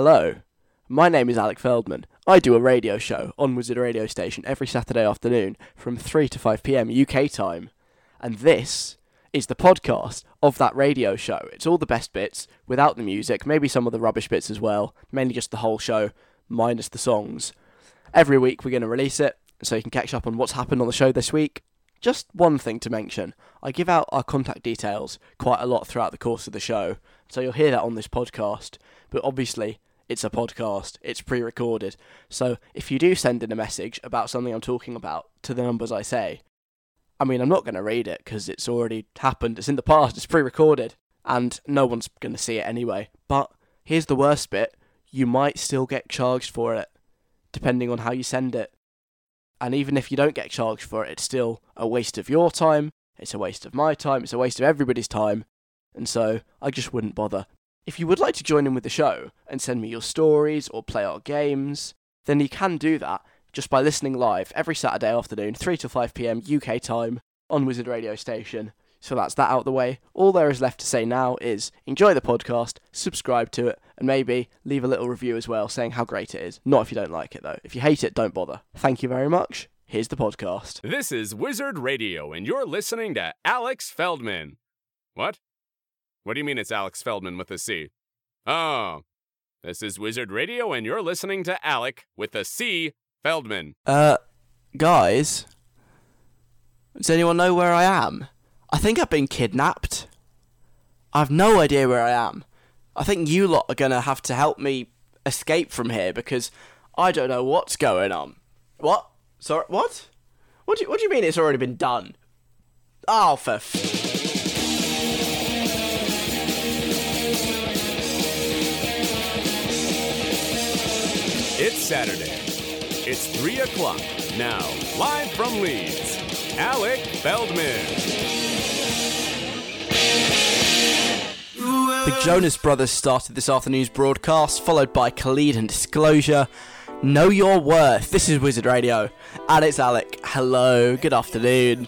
Hello, my name is Alec Feldman. I do a radio show on Wizard Radio Station every Saturday afternoon from 3 to 5 pm UK time. And this is the podcast of that radio show. It's all the best bits without the music, maybe some of the rubbish bits as well, mainly just the whole show minus the songs. Every week we're going to release it so you can catch up on what's happened on the show this week. Just one thing to mention I give out our contact details quite a lot throughout the course of the show, so you'll hear that on this podcast. But obviously, it's a podcast, it's pre recorded. So if you do send in a message about something I'm talking about to the numbers I say, I mean, I'm not going to read it because it's already happened, it's in the past, it's pre recorded, and no one's going to see it anyway. But here's the worst bit you might still get charged for it, depending on how you send it. And even if you don't get charged for it, it's still a waste of your time, it's a waste of my time, it's a waste of everybody's time, and so I just wouldn't bother. If you would like to join in with the show and send me your stories or play our games, then you can do that just by listening live every Saturday afternoon, 3 to 5 pm UK time on Wizard Radio Station. So that's that out of the way. All there is left to say now is enjoy the podcast, subscribe to it, and maybe leave a little review as well saying how great it is. Not if you don't like it though. If you hate it, don't bother. Thank you very much. Here's the podcast. This is Wizard Radio, and you're listening to Alex Feldman. What? What do you mean it's Alex Feldman with a C? Oh, this is Wizard Radio, and you're listening to Alec with a C Feldman. Uh, guys, does anyone know where I am? I think I've been kidnapped. I have no idea where I am. I think you lot are gonna have to help me escape from here because I don't know what's going on. What? Sorry, what? What do you, what do you mean it's already been done? Oh, for f- It's Saturday. It's 3 o'clock. Now, live from Leeds, Alec Feldman. The Jonas Brothers started this afternoon's broadcast, followed by Khalid and Disclosure. Know your worth. This is Wizard Radio, and it's Alec. Hello, good afternoon.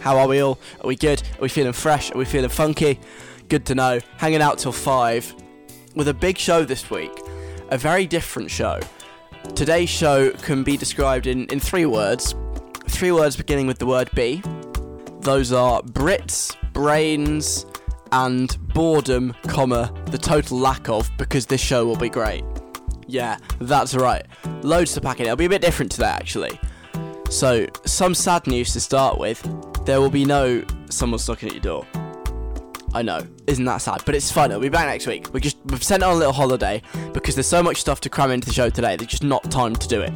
How are we all? Are we good? Are we feeling fresh? Are we feeling funky? Good to know. Hanging out till five with a big show this week. A very different show. Today's show can be described in, in three words. Three words beginning with the word B. Those are Brits, brains, and boredom, comma, the total lack of, because this show will be great. Yeah, that's right. Loads to pack in. It'll be a bit different today, actually. So, some sad news to start with. There will be no someone's knocking at your door. I know, isn't that sad? But it's fun. It'll be back next week. We just we've sent on a little holiday because there's so much stuff to cram into the show today. There's just not time to do it.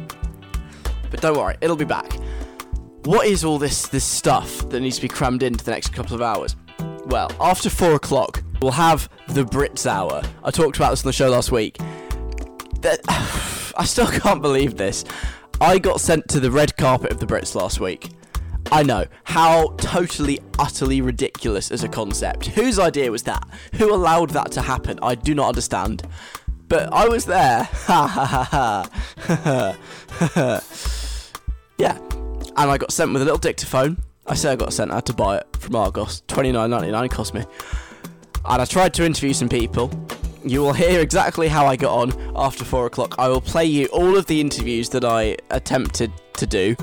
But don't worry, it'll be back. What is all this this stuff that needs to be crammed into the next couple of hours? Well, after four o'clock, we'll have the Brits Hour. I talked about this on the show last week. That, I still can't believe this. I got sent to the red carpet of the Brits last week. I know. How totally, utterly ridiculous as a concept. Whose idea was that? Who allowed that to happen? I do not understand. But I was there. Yeah. And I got sent with a little dictaphone. I say I got sent, I had to buy it from Argos. Twenty nine ninety nine cost me. And I tried to interview some people. You will hear exactly how I got on after four o'clock. I will play you all of the interviews that I attempted to do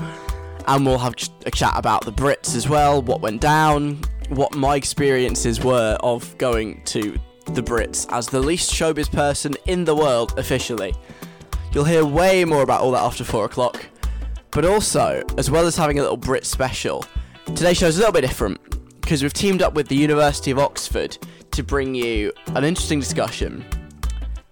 and we'll have a chat about the Brits as well, what went down, what my experiences were of going to the Brits as the least showbiz person in the world officially. You'll hear way more about all that after 4 o'clock. But also, as well as having a little Brit special, today's show is a little bit different because we've teamed up with the University of Oxford to bring you an interesting discussion.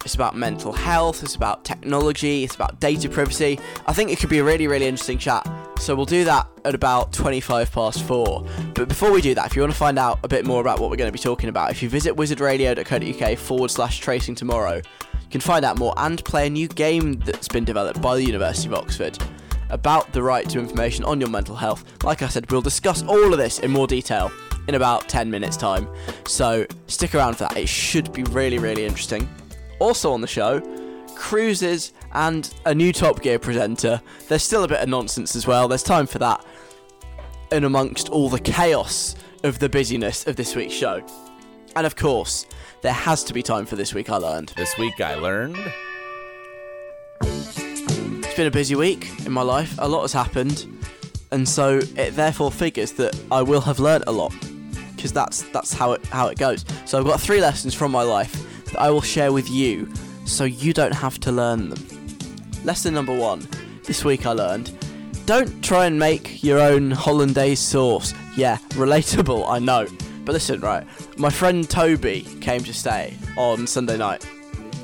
It's about mental health, it's about technology, it's about data privacy. I think it could be a really, really interesting chat. So we'll do that at about 25 past 4. But before we do that, if you want to find out a bit more about what we're going to be talking about, if you visit wizardradio.co.uk forward slash tracing tomorrow, you can find out more and play a new game that's been developed by the University of Oxford about the right to information on your mental health. Like I said, we'll discuss all of this in more detail in about 10 minutes' time. So stick around for that. It should be really, really interesting. Also on the show, cruises and a new Top Gear presenter. There's still a bit of nonsense as well. There's time for that. And amongst all the chaos of the busyness of this week's show. And of course, there has to be time for this week I learned. This week I learned it's been a busy week in my life. A lot has happened, and so it therefore figures that I will have learnt a lot because that's that's how it how it goes. So I've got three lessons from my life that I will share with you, so you don't have to learn them. Lesson number one. This week I learned don't try and make your own hollandaise sauce. Yeah, relatable, I know. But listen, right, my friend Toby came to stay on Sunday night.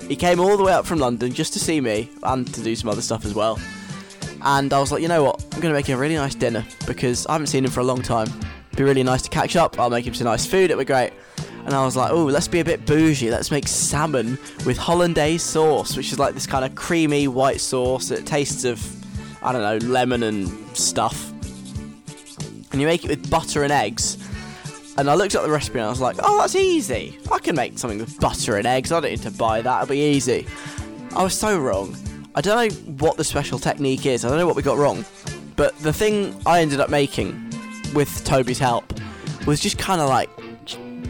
He came all the way up from London just to see me and to do some other stuff as well. And I was like, you know what, I'm going to make him a really nice dinner because I haven't seen him for a long time. It'd be really nice to catch up. I'll make him some nice food, it'll be great. And I was like, oh, let's be a bit bougie. Let's make salmon with hollandaise sauce, which is like this kind of creamy white sauce that tastes of I don't know, lemon and stuff. And you make it with butter and eggs. And I looked at the recipe and I was like, oh, that's easy. I can make something with butter and eggs. I don't need to buy that. It'll be easy. I was so wrong. I don't know what the special technique is. I don't know what we got wrong. But the thing I ended up making with Toby's help was just kind of like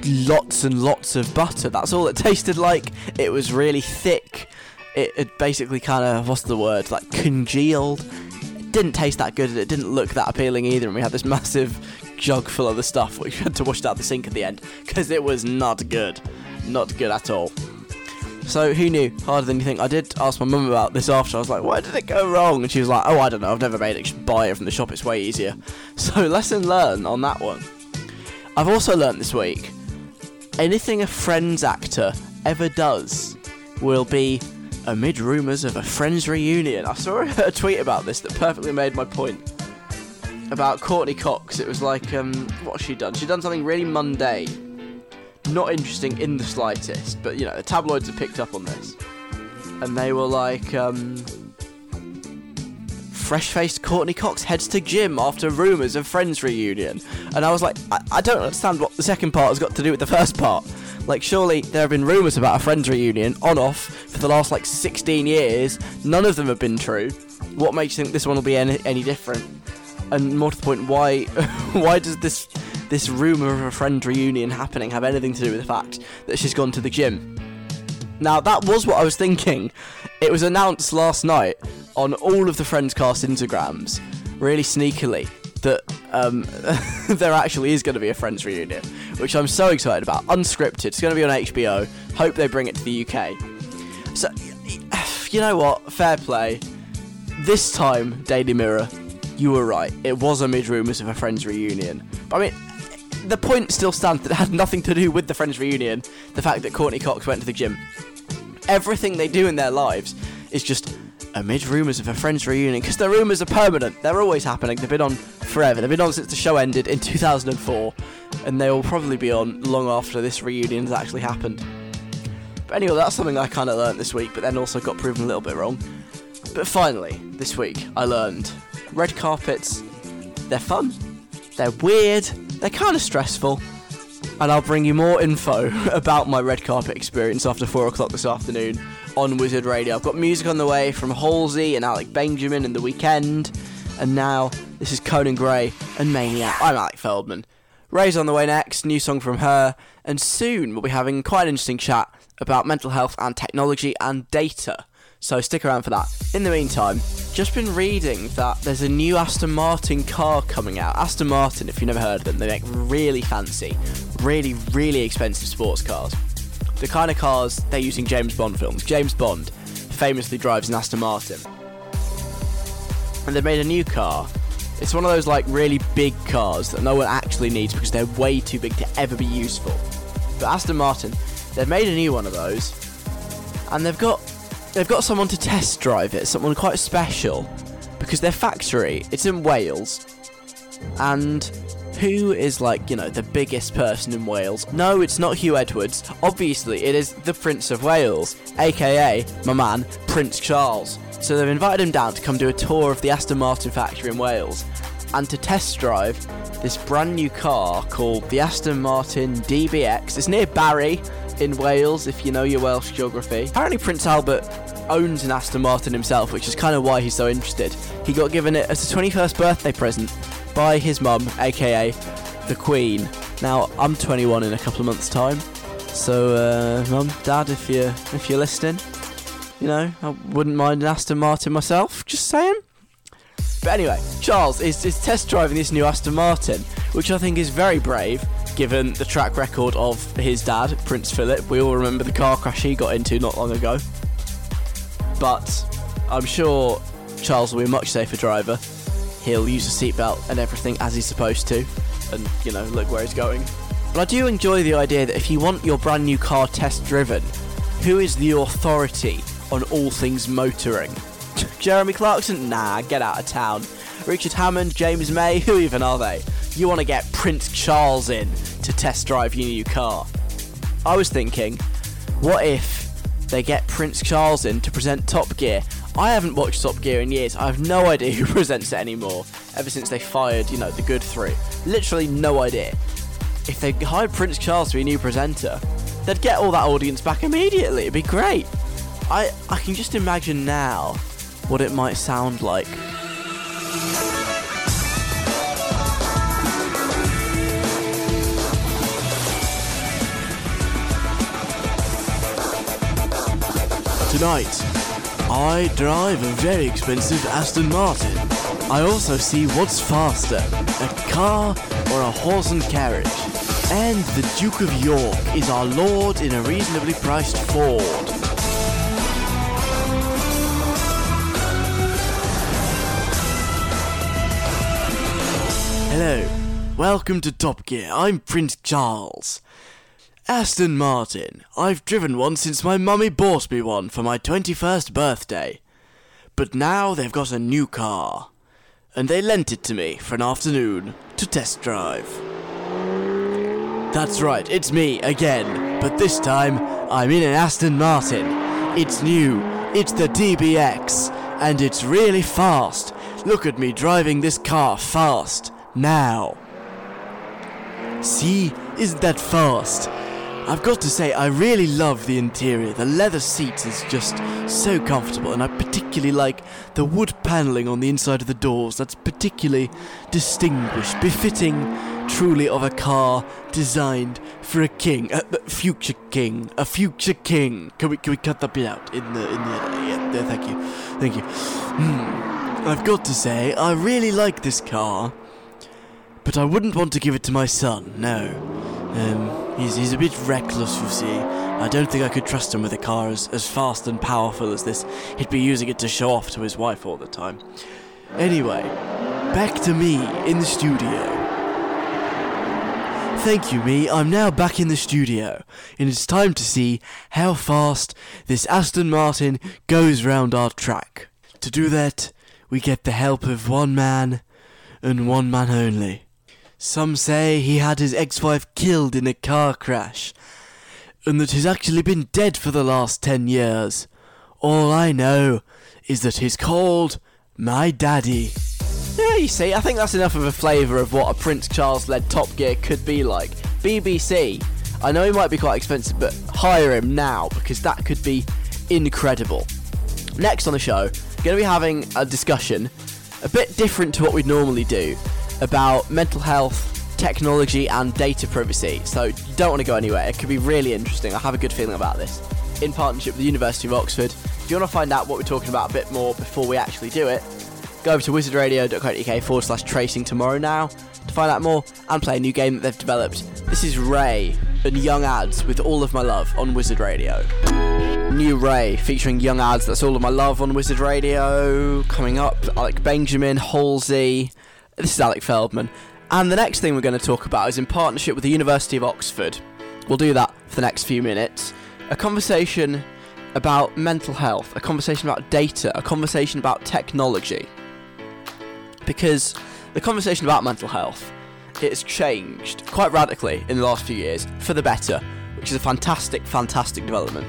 lots and lots of butter. That's all it tasted like. It was really thick it had basically kind of what's the word like congealed. It didn't taste that good, and it didn't look that appealing either. And we had this massive jug full of the stuff, which we had to wash out the sink at the end because it was not good, not good at all. So who knew? Harder than you think. I did ask my mum about this after. I was like, "Why did it go wrong?" And she was like, "Oh, I don't know. I've never made it. Just buy it from the shop. It's way easier." So lesson learned on that one. I've also learned this week. Anything a Friends actor ever does will be amid rumours of a Friends reunion. I saw a tweet about this that perfectly made my point. About Courteney Cox. It was like, um, what's she done? She done something really mundane. Not interesting in the slightest, but you know, the tabloids have picked up on this. And they were like, um, fresh faced Courteney Cox heads to gym after rumours of Friends reunion. And I was like, I, I don't understand what the second part has got to do with the first part. Like, surely there have been rumours about a Friends reunion on off for the last like 16 years. None of them have been true. What makes you think this one will be any, any different? And more to the point, why why does this this rumor of a Friends reunion happening have anything to do with the fact that she's gone to the gym? Now that was what I was thinking. It was announced last night on all of the Friends cast Instagrams, really sneakily, that um, there actually is going to be a Friends reunion, which I'm so excited about. Unscripted. It's going to be on HBO. Hope they bring it to the UK. So, you know what? Fair play. This time, Daily Mirror, you were right. It was amid rumours of a Friends reunion. But I mean, the point still stands that it had nothing to do with the Friends reunion. The fact that Courteney Cox went to the gym. Everything they do in their lives is just amid rumours of a Friends reunion, because the rumours are permanent. They're always happening. They've been on forever. They've been on since the show ended in 2004, and they will probably be on long after this reunion has actually happened. But anyway, that's something I kind of learned this week, but then also got proven a little bit wrong. But finally, this week, I learned red carpets, they're fun, they're weird, they're kind of stressful, and I'll bring you more info about my red carpet experience after 4 o'clock this afternoon on Wizard Radio. I've got music on the way from Halsey and Alec Benjamin and The Weeknd, and now this is Conan Gray and Maniac. I'm Alec Feldman. Raye's on the way next, new song from her, and soon we'll be having quite an interesting chat about mental health and technology and data. So stick around for that. In the meantime, just been reading that there's a new Aston Martin car coming out. Aston Martin, if you've never heard of them, they make really fancy, really, really expensive sports cars. The kind of cars they're using James Bond films. James Bond famously drives an Aston Martin. And they've made a new car. It's one of those like really big cars that no one actually needs because they're way too big to ever be useful. But Aston Martin, they've made a new one of those. And they've got they've got someone to test drive it, someone quite special, because their factory it's in Wales, and who is like you know the biggest person in Wales? No, it's not Huw Edwards. Obviously, it is the Prince of Wales, aka my man Prince Charles. So they've invited him down to come do a tour of the Aston Martin factory in Wales, and to test drive this brand new car called the Aston Martin DBX. It's near Barry in Wales, if you know your Welsh geography. Apparently, Prince Albert owns an Aston Martin himself, which is kind of why he's so interested. He got given it as a 21st birthday present by his mum, aka the Queen. Now, I'm 21 in a couple of months' time, so uh, mum, dad, if you if you're listening, You know, I wouldn't mind an Aston Martin myself. Just saying. But anyway, Charles is, is test driving this new Aston Martin, which I think is very brave given the track record of his dad, Prince Philip. We all remember the car crash he got into not long ago. But I'm sure Charles will be a much safer driver. He'll use a seatbelt and everything as he's supposed to, and you know, look where he's going. But I do enjoy the idea that if you want your brand new car test driven, who is the authority on all things motoring? Jeremy Clarkson? Nah, get out of town. Richard Hammond, James May, who even are they? You want to get Prince Charles in to test drive your new car. I was thinking, what if they get Prince Charles in to present Top Gear? I haven't watched Top Gear in years. I have no idea who presents it anymore. Ever since they fired, you know, the good three. Literally no idea. If they hired Prince Charles to be a new presenter, they'd get all that audience back immediately. It'd be great. I I can just imagine now what it might sound like. Tonight, I drive a very expensive Aston Martin. I also see what's faster, a car or a horse and carriage. And the Duke of York is our lord in a reasonably priced Ford. Hello, welcome to Top Gear. I'm Prince Charles. Aston Martin. I've driven one since my mummy bought me one for my 21st birthday. But now they've got a new car. And they lent it to me for an afternoon to test drive. That's right, it's me again. But this time, I'm in an Aston Martin. It's new, it's the DBX, and it's really fast. Look at me driving this car fast, now. See, isn't that fast? I've got to say, I really love the interior. The leather seats is just so comfortable, and I particularly like the wood panelling on the inside of the doors. That's particularly distinguished, befitting truly of a car designed for a king, a future king, a future king. Can we can we cut that bit out in the in the? Yeah, there, thank you, thank you. Hmm. I've got to say, I really like this car, but I wouldn't want to give it to my son. No. Um, he's, he's a bit reckless, you see. I don't think I could trust him with a car as, as fast and powerful as this. He'd be using it to show off to his wife all the time. Anyway, back to me in the studio. Thank you, me. I'm now back in the studio, and it's time to see how fast this Aston Martin goes round our track. To do that, we get the help of one man, and one man only. Some say he had his ex-wife killed in a car crash, and that he's actually been dead for the last ten years. All I know is that he's called my daddy. Yeah, you see, I think that's enough of a flavour of what a Prince Charles led Top Gear could be like. BBC, I know he might be quite expensive, but hire him now because that could be incredible. Next on the show, going to be having a discussion a bit different to what we'd normally do about mental health, technology, and data privacy. So you don't want to go anywhere. It could be really interesting. I have a good feeling about this. In partnership with the University of Oxford. If you want to find out what we're talking about a bit more before we actually do it, go over to wizardradio.co.uk forward slash tracing tomorrow now to find out more and play a new game that they've developed. This is Raye and Young Adz with All of My Love on Wizard Radio. New Raye featuring Young Adz, that's All of My Love on Wizard Radio. Coming up, Alec Benjamin, Halsey. This is Alec Feldman. And the next thing we're going to talk about is in partnership with the University of Oxford. We'll do that for the next few minutes. A conversation about mental health, a conversation about data, a conversation about technology because the conversation about mental health it's changed quite radically in the last few years for the better, which is a fantastic, fantastic development.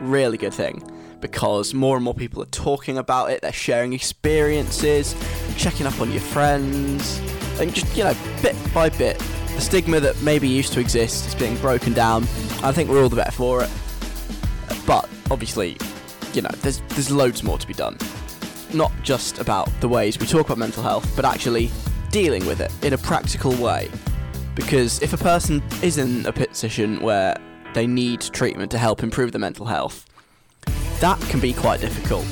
Really good thing because more and more people are talking about it, they're sharing experiences, checking up on your friends, and just, you know, bit by bit, the stigma that maybe used to exist is being broken down. I think we're all the better for it. But obviously, you know, there's there's loads more to be done not just about the ways we talk about mental health, but actually dealing with it in a practical way. Because if a person is in a position where they need treatment to help improve their mental health, that can be quite difficult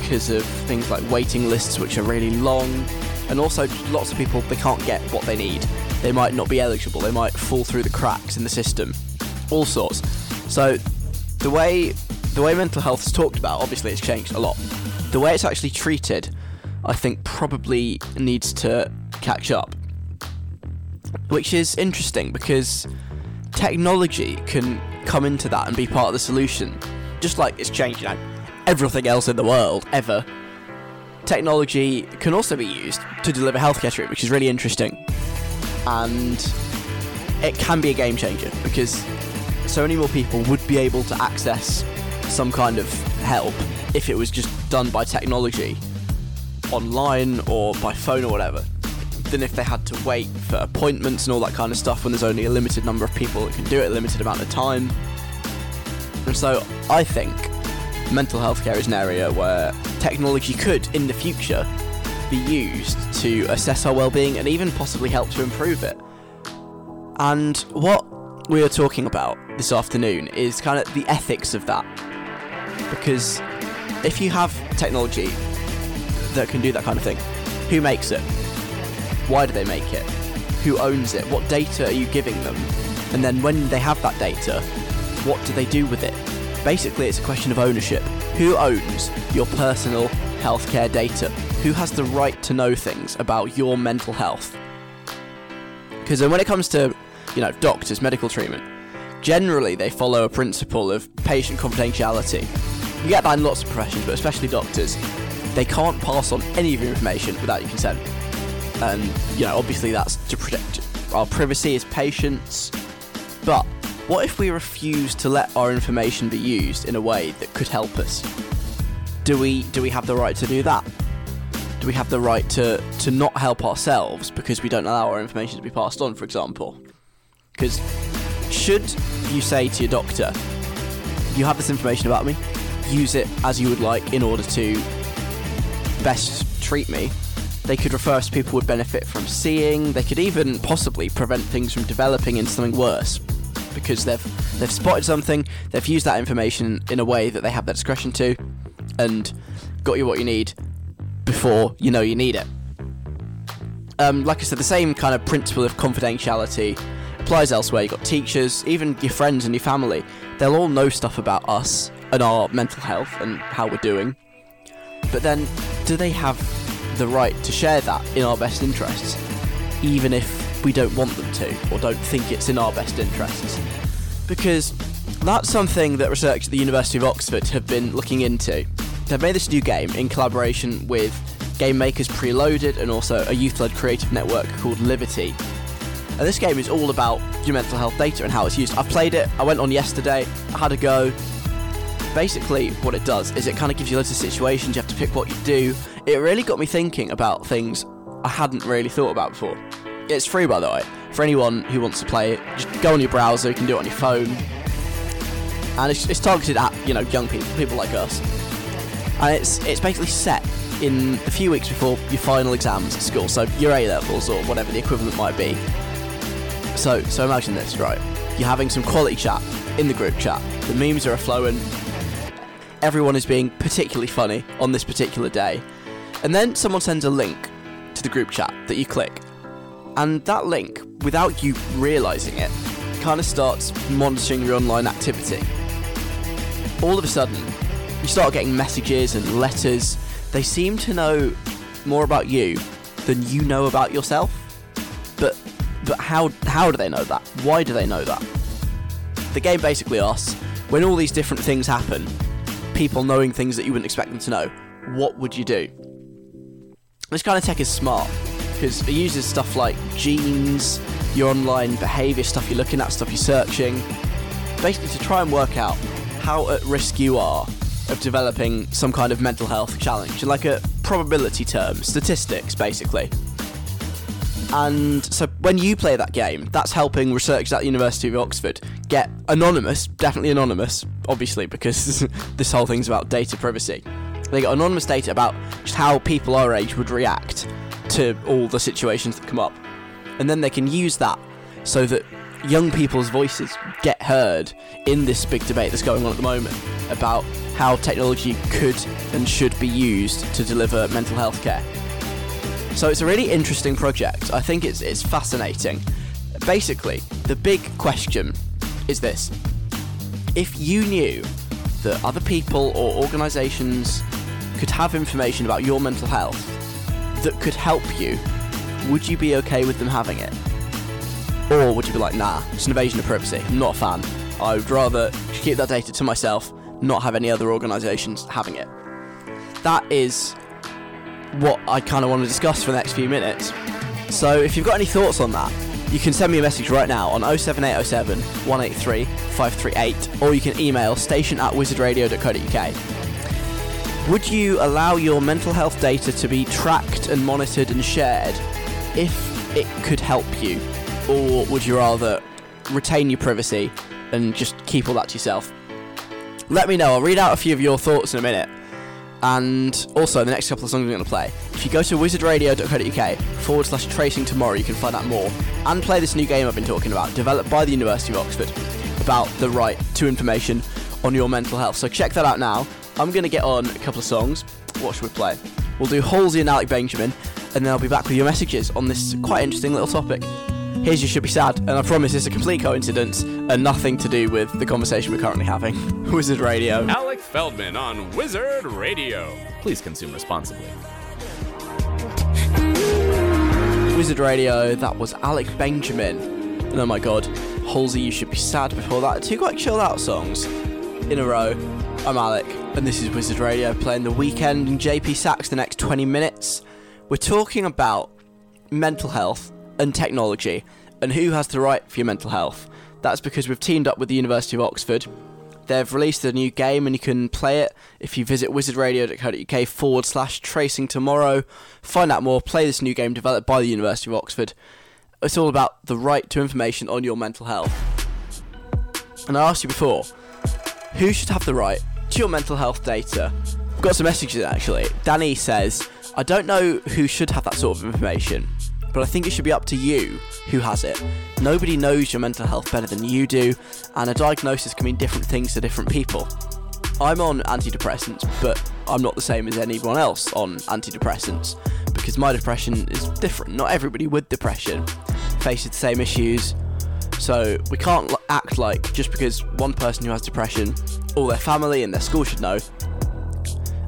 because of things like waiting lists, which are really long, and also lots of people they can't get what they need. They might not be eligible. They might fall through the cracks in the system. All sorts. So the way the way mental health is talked about, obviously, it's changed a lot. The way it's actually treated, I think, probably needs to catch up. Which is interesting because technology can come into that and be part of the solution. Just like it's changed, know, everything else in the world ever. Technology can also be used to deliver healthcare treatment, which is really interesting. And it can be a game changer because so many more people would be able to access some kind of help if it was just done by technology online or by phone or whatever than if they had to wait for appointments and all that kind of stuff when there's only a limited number of people that can do it a limited amount of time. And so I think mental health care is an area where technology could, in the future, be used to assess our well-being and even possibly help to improve it. And what we are talking about this afternoon is kind of the ethics of that. Because if you have technology that can do that kind of thing, who makes it? Why do they make it? Who owns it? What data are you giving them? And then when they have that data, what do they do with it? Basically, it's a question of ownership. Who owns your personal healthcare data? Who has the right to know things about your mental health? Because when it comes to, you know, doctors, medical treatment, generally they follow a principle of patient confidentiality. You get that in lots of professions, but especially doctors. They can't pass on any of your information without your consent. And, you know, obviously that's to protect our privacy as patients. But what if we refuse to let our information be used in a way that could help us? Do we do we have the right to do that? Do we have the right to, to not help ourselves because we don't allow our information to be passed on, for example? Because should you say to your doctor, you have this information about me, use it as you would like in order to best treat me, they could refer us to people would benefit from seeing. They could even possibly prevent things from developing into something worse because they've they've spotted something, they've used that information in a way that they have that discretion to, and got you what you need before you know you need it. Um, like I said, the same kind of principle of confidentiality applies elsewhere. You've got teachers, even your friends and your family. They'll all know stuff about us and our mental health and how we're doing. But then, do they have the right to share that in our best interests, even if we don't want them to or don't think it's in our best interests? Because that's something that researchers at the University of Oxford have been looking into. They've made this new game in collaboration with game makers Preloaded and also a youth led creative network called Livity. And this game is all about your mental health data and how it's used. I've played it, I went on yesterday, I had a go. Basically, what it does is it kind of gives you loads of situations, you have to pick what you do. It really got me thinking about things I hadn't really thought about before. It's free, by the way, for anyone who wants to play it. Just go on your browser, you can do it on your phone. And it's, it's targeted at, you know, young people, people like us. And it's, it's basically set in the few weeks before your final exams at school, so your A levels or whatever the equivalent might be. So, so imagine this, right? You're having some quality chat in the group chat. The memes are flowing. Everyone is being particularly funny on this particular day. And then someone sends a link to the group chat that you click. And that link, without you realizing it, kind of starts monitoring your online activity. All of a sudden, you start getting messages and letters. They seem to know more about you than you know about yourself. But but how how do they know that? Why do they know that? The game basically asks, when all these different things happen, people knowing things that you wouldn't expect them to know, what would you do? This kind of tech is smart because it uses stuff like genes, your online behavior, stuff you're looking at, stuff you're searching, basically to try and work out how at risk you are of developing some kind of mental health challenge, like a probability term, statistics basically. And so when you play that game, that's helping researchers at the University of Oxford get anonymous, definitely anonymous, obviously, because this whole thing's about data privacy. They get anonymous data about just how people our age would react to all the situations that come up. And then they can use that so that young people's voices get heard in this big debate that's going on at the moment about how technology could and should be used to deliver mental health care. So it's a really interesting project. I think it's it's fascinating. Basically, the big question is this. If you knew that other people or organizations could have information about your mental health that could help you, would you be okay with them having it? Or would you be like, nah, it's an invasion of privacy. I'm not a fan. I would rather keep that data to myself, not have any other organisations having it. That is what I kind of want to discuss for the next few minutes. So if you've got any thoughts on that, you can send me a message right now on 07807 183 538, or you can email station at wizardradio.co.uk. Would you allow your mental health data to be tracked and monitored and shared if it could help you? Or would you rather retain your privacy and just keep all that to yourself? Let me know. I'll read out a few of your thoughts in a minute. And also, the next couple of songs I'm going to play. If you go to wizardradio.co.uk forward slash tracing tomorrow, you can find out more and play this new game I've been talking about, developed by the University of Oxford, about the right to information on your mental health. So check that out now. I'm going to get on a couple of songs. What should we play? We'll do Halsey and Alec Benjamin, and then I'll be back with your messages on this quite interesting little topic. Here's You Should Be Sad, and I promise it's a complete coincidence and nothing to do with the conversation we're currently having. Wizard Radio. Alec Feldman on Wizard Radio. Please consume responsibly. Wizard Radio, that was Alec Benjamin. And oh my god, Halsey, You Should Be Sad before that. Two quite chilled out songs in a row. I'm Alec, and this is Wizard Radio playing the Weeknd and JP Saxe the next 20 minutes. We're talking about mental health and technology and who has the right for your mental health. That's because we've teamed up with the University of Oxford. They've released a new game and you can play it if you visit wizardradio.co.uk forward slash tracing tomorrow. Find out more, play this new game developed by the University of Oxford. It's all about the right to information on your mental health. And I asked you before, who should have the right to your mental health data? I've got some messages actually. Danny says, I don't know who should have that sort of information, but I think it should be up to you who has it. Nobody knows your mental health better than you do, and a diagnosis can mean different things to different people. I'm on antidepressants, but I'm not the same as anyone else on antidepressants because my depression is different. Not everybody with depression faces the same issues, so we can't act like just because one person who has depression, all their family and their school should know,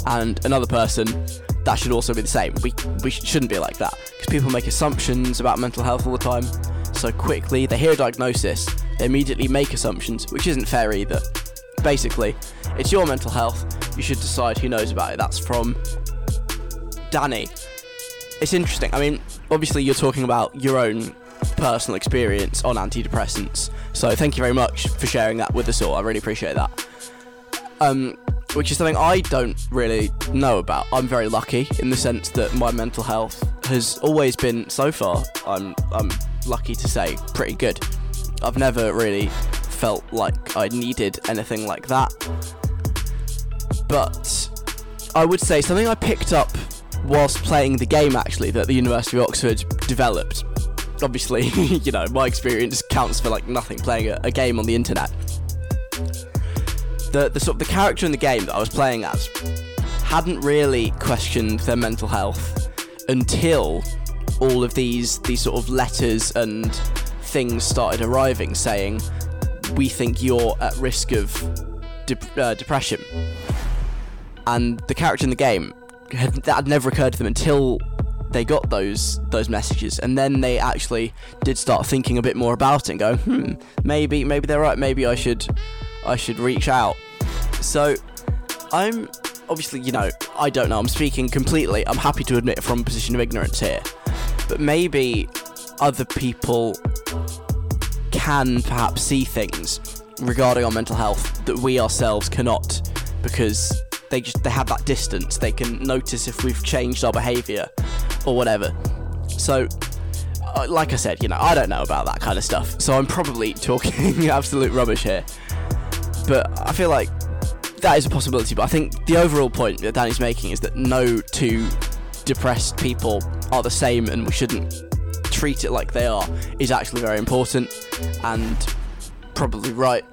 and another person that should also be the same. We we shouldn't be like that because people make assumptions about mental health all the time. So quickly, they hear a diagnosis, they immediately make assumptions, which isn't fair either. Basically, it's your mental health. You should decide who knows about it. That's from Danny. It's interesting. I mean, obviously, you're talking about your own personal experience on antidepressants. So thank you very much for sharing that with us all. I really appreciate that. Um, which is something I don't really know about. I'm very lucky in the sense that my mental health has always been, so far, I'm, I'm lucky to say, pretty good. I've never really felt like I needed anything like that. But I would say something I picked up whilst playing the game actually that the University of Oxford developed. Obviously, you know, my experience counts for like nothing playing a, a game on the internet. The, the sort of the character in the game that I was playing as hadn't really questioned their mental health until all of these these sort of letters and things started arriving saying we think you're at risk of de- uh, depression. And the character in the game had, that had never occurred to them until they got those those messages and then they actually did start thinking a bit more about it and go hmm maybe maybe they're right maybe I should I should reach out so, I'm obviously, you know, I don't know. I'm speaking completely. I'm happy to admit from a position of ignorance here. But maybe other people can perhaps see things regarding our mental health that we ourselves cannot because they just they have that distance. They can notice if we've changed our behavior or whatever. So uh, like I said, you know, I don't know about that kind of stuff. So I'm probably talking absolute rubbish here. But I feel like that is a possibility, but I think the overall point that Danny's making is that no two depressed people are the same, and we shouldn't treat it like they are is actually very important and probably right.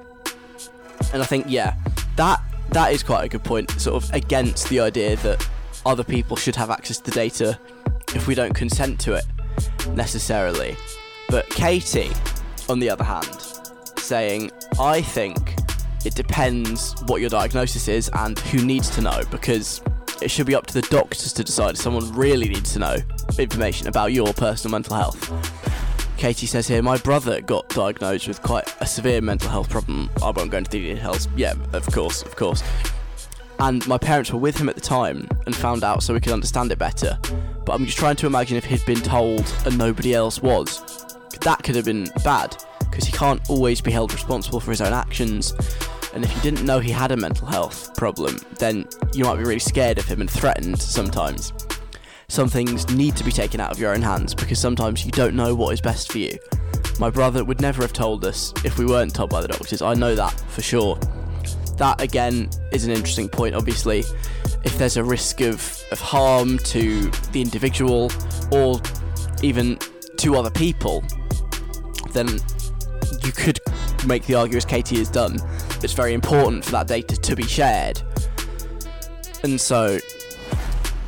And I think yeah, that that is quite a good point. Sort of against the idea that other people should have access to data if we don't consent to it necessarily. But Katie, on the other hand, saying, I think it depends what your diagnosis is and who needs to know because it should be up to the doctors to decide if someone really needs to know information about your personal mental health. Katie says here, my brother got diagnosed with quite a severe mental health problem. I won't go into the details. Yeah, of course, of course. And my parents were with him at the time and found out so we could understand it better. But I'm just trying to imagine if he'd been told and nobody else was. That could have been bad, because he can't always be held responsible for his own actions. And if you didn't know he had a mental health problem, then you might be really scared of him and threatened sometimes some things need to be taken out of your own hands because sometimes you don't know what is best for you. My brother would never have told us if we weren't told by the doctors. I know that for sure. That again is an interesting point, obviously. If there's a risk of, of harm to the individual or even to other people, then you could make the argument as Katie has done. It's very important for that data to be shared. And so,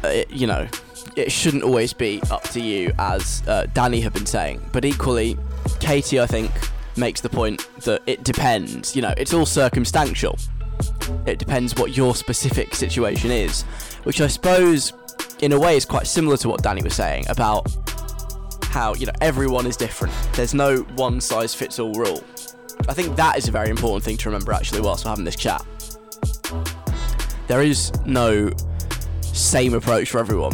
uh, you know, it shouldn't always be up to you, as uh, Danny have been saying. But equally, Katie, I think, makes the point that it depends. You know, it's all circumstantial. It depends what your specific situation is, which I suppose, in a way, is quite similar to what Danny was saying about how, you know, everyone is different. There's no one size fits all rule. I think that is a very important thing to remember actually whilst we're having this chat. There is no same approach for everyone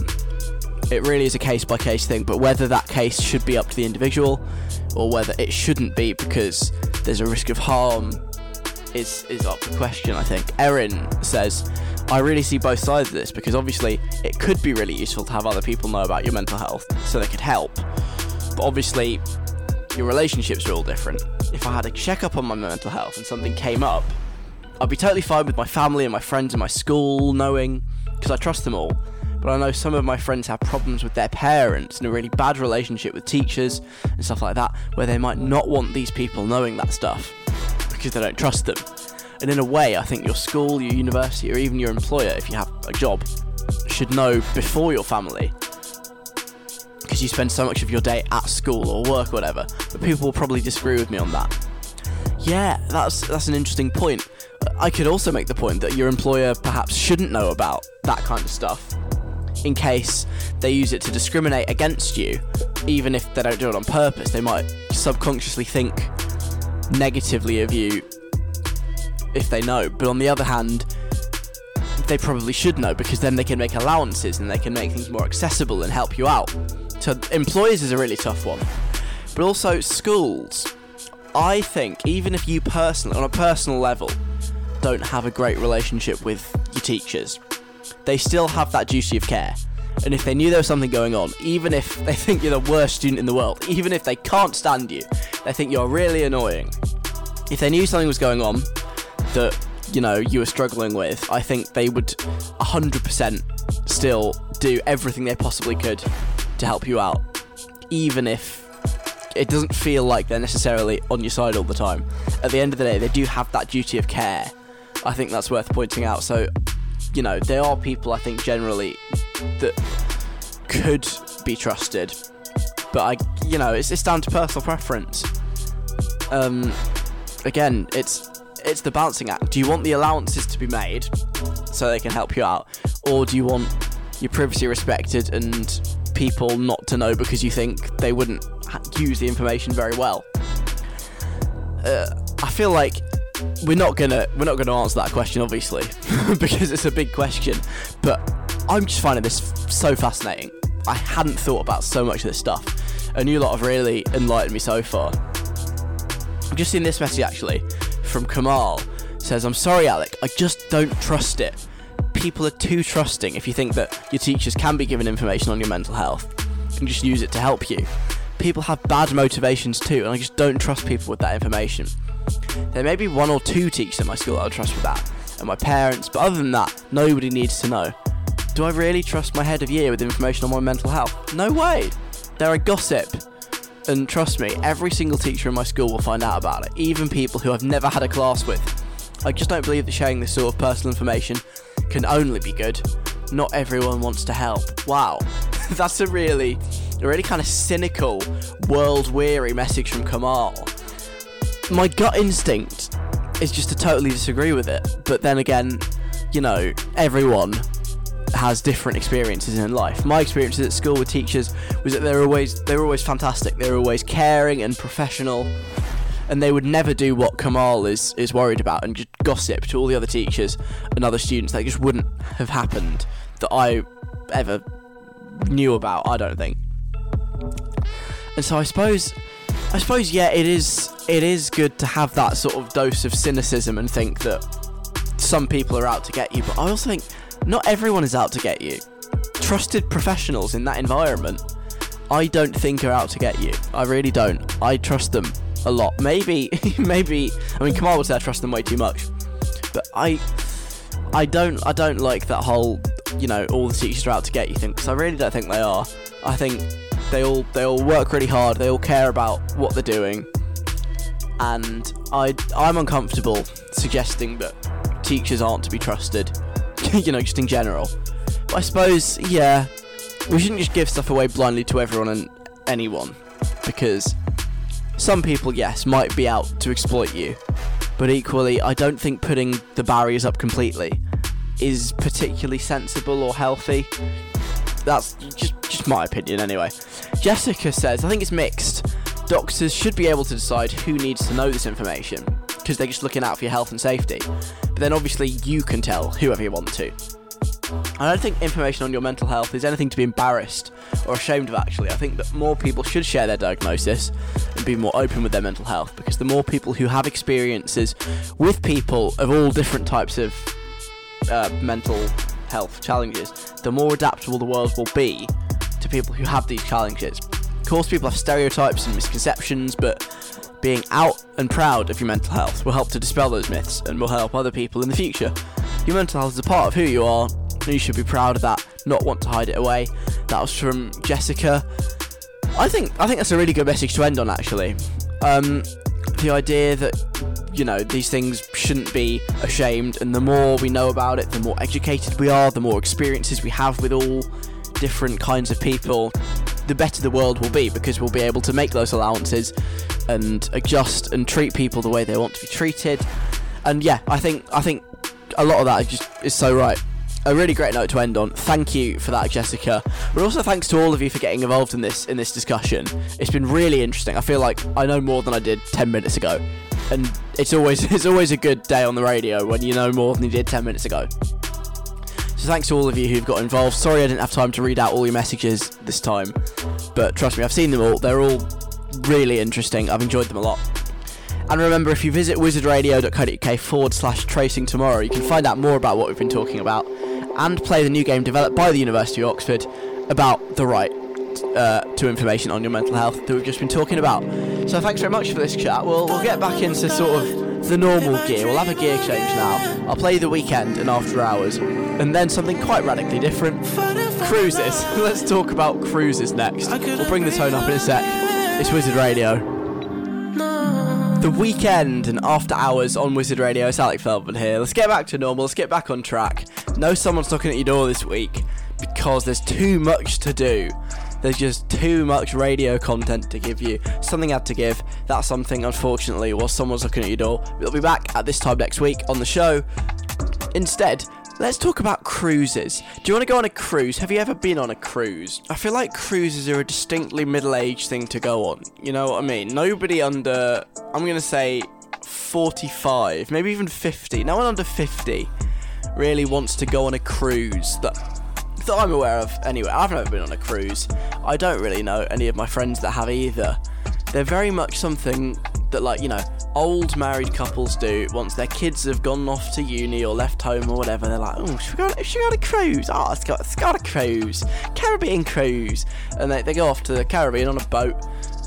it really is a case by case thing, but whether that case should be up to the individual or whether it shouldn't be because there's a risk of harm is is up for question, I think. Erin says, I really see both sides of this because obviously it could be really useful to have other people know about your mental health so they could help. But obviously your relationships are all different. If I had a check up on my mental health and something came up, I'd be totally fine with my family and my friends and my school knowing because I trust them all but I know some of my friends have problems with their parents and a really bad relationship with teachers and stuff like that, where they might not want these people knowing that stuff because they don't trust them. And in a way, I think your school, your university, or even your employer, if you have a job, should know before your family because you spend so much of your day at school or work or whatever. But people will probably disagree with me on that. Yeah, that's that's an interesting point. I could also make the point that your employer perhaps shouldn't know about that kind of stuff in case they use it to discriminate against you, even if they don't do it on purpose. They might subconsciously think negatively of you if they know. But on the other hand, they probably should know because then they can make allowances and they can make things more accessible and help you out. So employers is a really tough one. But also schools. I think even if you personally on a personal level don't have a great relationship with your teachers, they still have that duty of care. And if they knew there was something going on, even if they think you're the worst student in the world, even if they can't stand you, they think you're really annoying. If they knew something was going on that, you know, you were struggling with, I think they would 100% still do everything they possibly could to help you out. Even if it doesn't feel like they're necessarily on your side all the time. At the end of the day, they do have that duty of care. I think that's worth pointing out. So you know, there are people I think generally that could be trusted, but I, you know, it's, it's down to personal preference. Um, again, it's it's the balancing act. Do you want the allowances to be made so they can help you out, or do you want your privacy respected and people not to know because you think they wouldn't use the information very well? Uh, I feel like we're not gonna we're not gonna answer that question obviously because it's a big question. But i'm just finding this so fascinating. I hadn't thought about so much of this stuff and you lot have really enlightened me so far. I've just seen this message actually from kamal. Says i'm sorry alec i just don't trust it. People are too trusting if you think that your teachers can be given information on your mental health and just use it to help you. People have bad motivations too and i just don't trust people with that information there may be one or two teachers at my school that I'll trust with that, and my parents, but other than that, nobody needs to know. Do I really trust my head of year with information on my mental health? No way! They're a gossip. And trust me, every single teacher in my school will find out about it, even people who I've never had a class with. I just don't believe that sharing this sort of personal information can only be good. Not everyone wants to help. Wow, that's a really, a really kind of cynical, world weary message from Kamal. My gut instinct is just to totally disagree with it, but then again, you know, everyone has different experiences in life. My experiences at school with teachers was that they were always they were always fantastic. They were always caring and professional, and they would never do what Kamal is is worried about and just gossip to all the other teachers and other students. That just wouldn't have happened that I ever knew about. I don't think. And so I suppose, I suppose yeah, it is it is good to have that sort of dose of cynicism and think that some people are out to get you. But I also think not everyone is out to get you. Trusted professionals in that environment, I don't think are out to get you. I really don't. I trust them a lot. Maybe, maybe. I mean, Kamal would say I trust them way too much, but I, I don't. I don't like that whole, you know, all the teachers are out to get you thing. Because I really don't think they are. I think they all they all work really hard. They all care about what they're doing, and I I'm uncomfortable suggesting that teachers aren't to be trusted. you know, just in general. But I suppose, yeah, we shouldn't just give stuff away blindly to everyone and anyone, because some people, yes, might be out to exploit you, but equally, I don't think putting the barriers up completely is particularly sensible or healthy. That's just just my opinion, anyway. Jessica says, I think it's mixed. Doctors should be able to decide who needs to know this information because they're just looking out for your health and safety. But then obviously you can tell whoever you want to. I don't think information on your mental health is anything to be embarrassed or ashamed of, actually. I think that more people should share their diagnosis and be more open with their mental health because the more people who have experiences with people of all different types of uh, mental health challenges, the more adaptable the world will be to people who have these challenges. Of course, people have stereotypes and misconceptions, but being out and proud of your mental health will help to dispel those myths and will help other people in the future. Your mental health is a part of who you are, and you should be proud of that, not want to hide it away. That was from Jessica. I think I think that's a really good message to end on actually. Um, the idea that you know these things shouldn't be ashamed, and the more we know about it, the more educated we are, the more experiences we have with all different kinds of people, the better the world will be because we'll be able to make those allowances and adjust and treat people the way they want to be treated. And yeah, I think I think a lot of that is just is so right. A really great note to end on. Thank you for that, Jessica. But also thanks to all of you for getting involved in this in this discussion. It's been really interesting. I feel like I know more than I did ten minutes ago, and it's always it's always a good day on the radio when you know more than you did ten minutes ago. So thanks to all of you who've got involved. Sorry I didn't have time to read out all your messages this time, but trust me, I've seen them all. They're all really interesting. I've enjoyed them a lot. And remember, if you visit wizardradio.co.uk forward slash tracing tomorrow, you can find out more about what we've been talking about and play the new game developed by the University of Oxford about the right uh, to information on your mental health that we've just been talking about. So thanks very much for this chat. We'll, we'll get back into sort of the normal gear. We'll have a gear change now. I'll play the Weeknd and after hours, and then something quite radically different. Cruises. Let's talk about cruises next. We'll bring the tone up in a sec. It's Wizard Radio. The Weeknd and after hours on Wizard Radio, it's Alec Feldman here. Let's get back to normal, let's get back on track. Know someone's knocking at your door this week because there's too much to do. There's just too much radio content to give you. Something had to give. That something, unfortunately, was someone's looking at your door. We'll be back at this time next week on the show. Instead, Let's talk about cruises. Do you want to go on a cruise? Have you ever been on a cruise? I feel like cruises are a distinctly middle aged thing to go on. You know what I mean? Nobody under, I'm going to say 45, maybe even 50, no one under 50 really wants to go on a cruise that that I'm aware of. Anyway, I've never been on a cruise. I don't really know any of my friends that have either. They're very much something that, like, you know, old married couples do once their kids have gone off to uni or left home or whatever. They're like, oh, should we go, on, should we go on a cruise? Ah, oh, it's got, it's got a cruise, Caribbean cruise, and they, they go off to the Caribbean on a boat.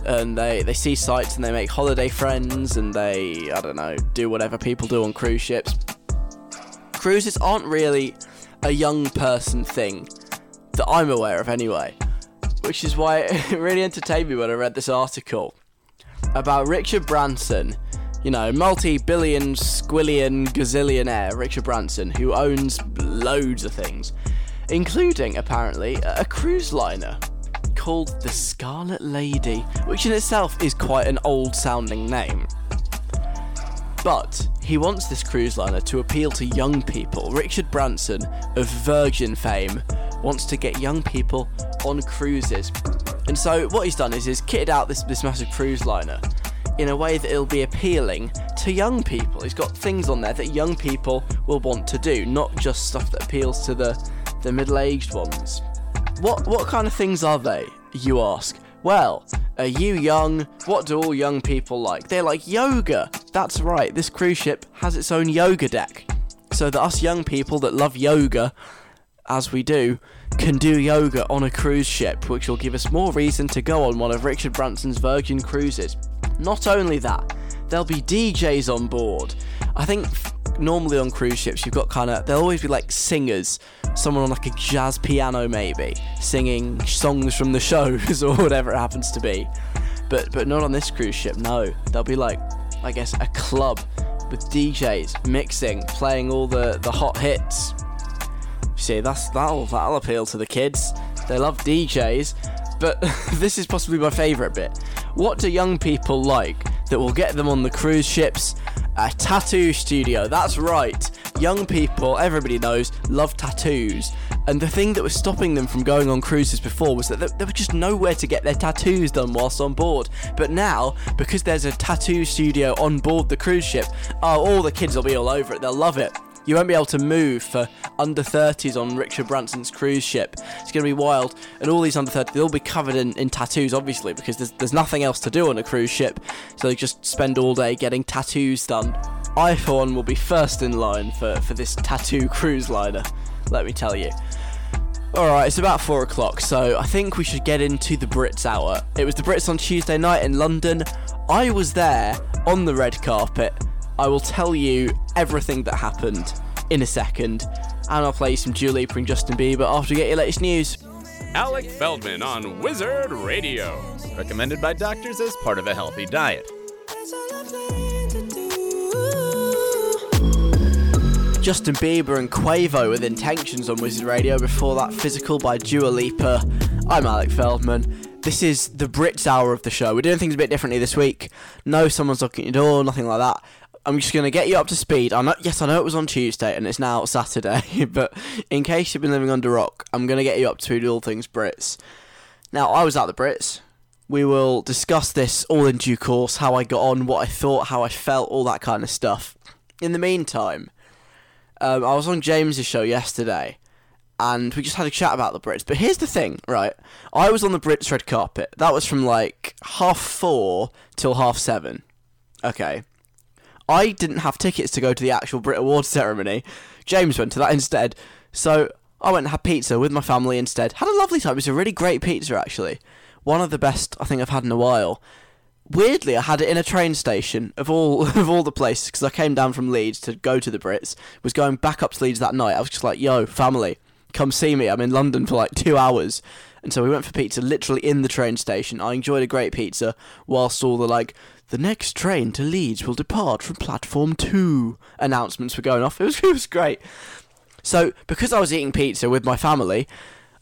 And they, they see sights and they make holiday friends and they, I don't know, do whatever people do on cruise ships. Cruises aren't really a young person thing that I'm aware of anyway. which is why it really entertained me when I read this article about Richard Branson, you know, multi billion, squillion, gazillionaire Richard Branson, who owns loads of things, including apparently a cruise liner called the Scarlet Lady, which in itself is quite an old sounding name. But he wants this cruise liner to appeal to young people. Richard Branson of Virgin fame wants to get young people on cruises. And so what he's done is he's kitted out this, this massive cruise liner in a way that it'll be appealing to young people. He's got things on there that young people will want to do, not just stuff that appeals to the, the middle-aged ones. What what kind of things are they, you ask? Well, are you young? What do all young people like? They like yoga. That's right, this cruise ship has its own yoga deck. So that us young people that love yoga, as we do, can do yoga on a cruise ship, which will give us more reason to go on one of Richard Branson's Virgin cruises. Not only that, there'll be DJs on board. I think normally on cruise ships you've got kind of there'll always be like singers. Someone on like a jazz piano maybe singing songs from the shows or whatever it happens to be. But but not on this cruise ship no. There'll be like i guess a club with djs mixing playing all the the hot hits. See that's that'll that'll appeal to the kids. They love djs but this is possibly my favorite bit. What do young people like that will get them on the cruise ships a tattoo studio. That's right. Young people, everybody knows, love tattoos. And the thing that was stopping them from going on cruises before was that there was just nowhere to get their tattoos done whilst on board. But now, because there's a tattoo studio on board the cruise ship, oh, all the kids will be all over it. They'll love it. You won't be able to move for under 30s on Richard Branson's cruise ship. It's going to be wild. And all these under 30s, they'll be covered in, in tattoos, obviously, because there's, there's nothing else to do on a cruise ship. So they just spend all day getting tattoos done. I, for one, will be first in line for, for this tattoo cruise liner, let me tell you. Alright, it's about 4 o'clock, so I think we should get into the Brits hour. It was the Brits on Tuesday night in London. I was there on the red carpet I will tell you everything that happened in a second, and I'll play you some Dua Lipa and Justin Bieber after we get your latest news. Alec Feldman on Wizard Radio. Recommended by doctors as part of a healthy diet. Justin Bieber and Quavo with Intentions on Wizard Radio. Before that, Physical by Dua Lipa. I'm Alec Feldman. This is the Brits hour of the show. We're doing things a bit differently this week. No, someone's knocking at your door, nothing like that. I'm just going to get you up to speed. I know, yes, I know it was on Tuesday and it's now Saturday, but in case you've been living under rock, I'm going to get you up to all things Brits. Now, I was at the Brits. We will discuss this all in due course, how I got on, what I thought, how I felt, all that kind of stuff. In the meantime, um, I was on James's show yesterday, and we just had a chat about the Brits. But here's the thing, right? I was on the Brits red carpet. That was from like half four till half seven. Okay. I didn't have tickets to go to the actual Brit Awards ceremony. James went to that instead. So I went and had pizza with my family instead. Had a lovely time. It was a really great pizza, actually. One of the best I think I've had in a while. Weirdly, I had it in a train station of all of all the places because I came down from Leeds to go to the Brits. Was going back up to Leeds that night. I was just like, "Yo, family, come see me. I'm in London for like two hours." And so we went for pizza literally in the train station. I enjoyed a great pizza whilst all the like the next train to Leeds will depart from platform 2. Announcements were going off. It was, it was great. So, because I was eating pizza with my family,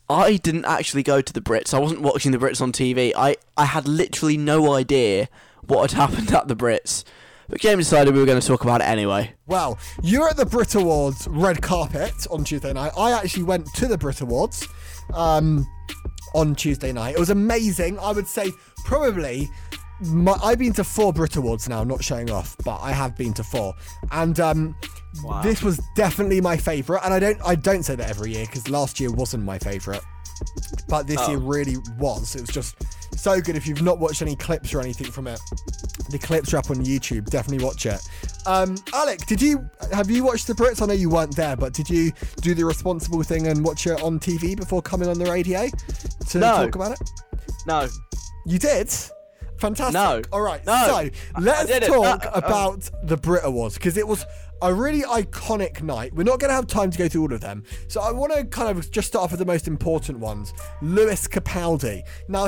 I didn't actually go to the Brits. I wasn't watching the Brits on TV. I, I had literally no idea what had happened at the Brits. But James decided we were going to talk about it anyway. Well, you're at the Brit Awards red carpet on Tuesday night. I actually went to the Brit Awards um, on Tuesday night. It was amazing. I would say probably my, I've been to four Brit Awards now, not showing off, but I have been to four, and um, wow. this was definitely my favourite. And I don't, I don't say that every year because last year wasn't my favourite, but this oh. year really was. It was just so good. If you've not watched any clips or anything from it, the clips are up on YouTube. Definitely watch it. Um, Alec, did you have you watched the Brits? I know you weren't there, but did you do the responsible thing and watch it on TV before coming on the radio to no. talk about it? No. You did. Fantastic. No. All right. No. So let's talk uh, uh, about the Brit Awards because it was a really iconic night. We're not going to have time to go through all of them. So I want to kind of just start off with the most important ones. Lewis Capaldi. Now,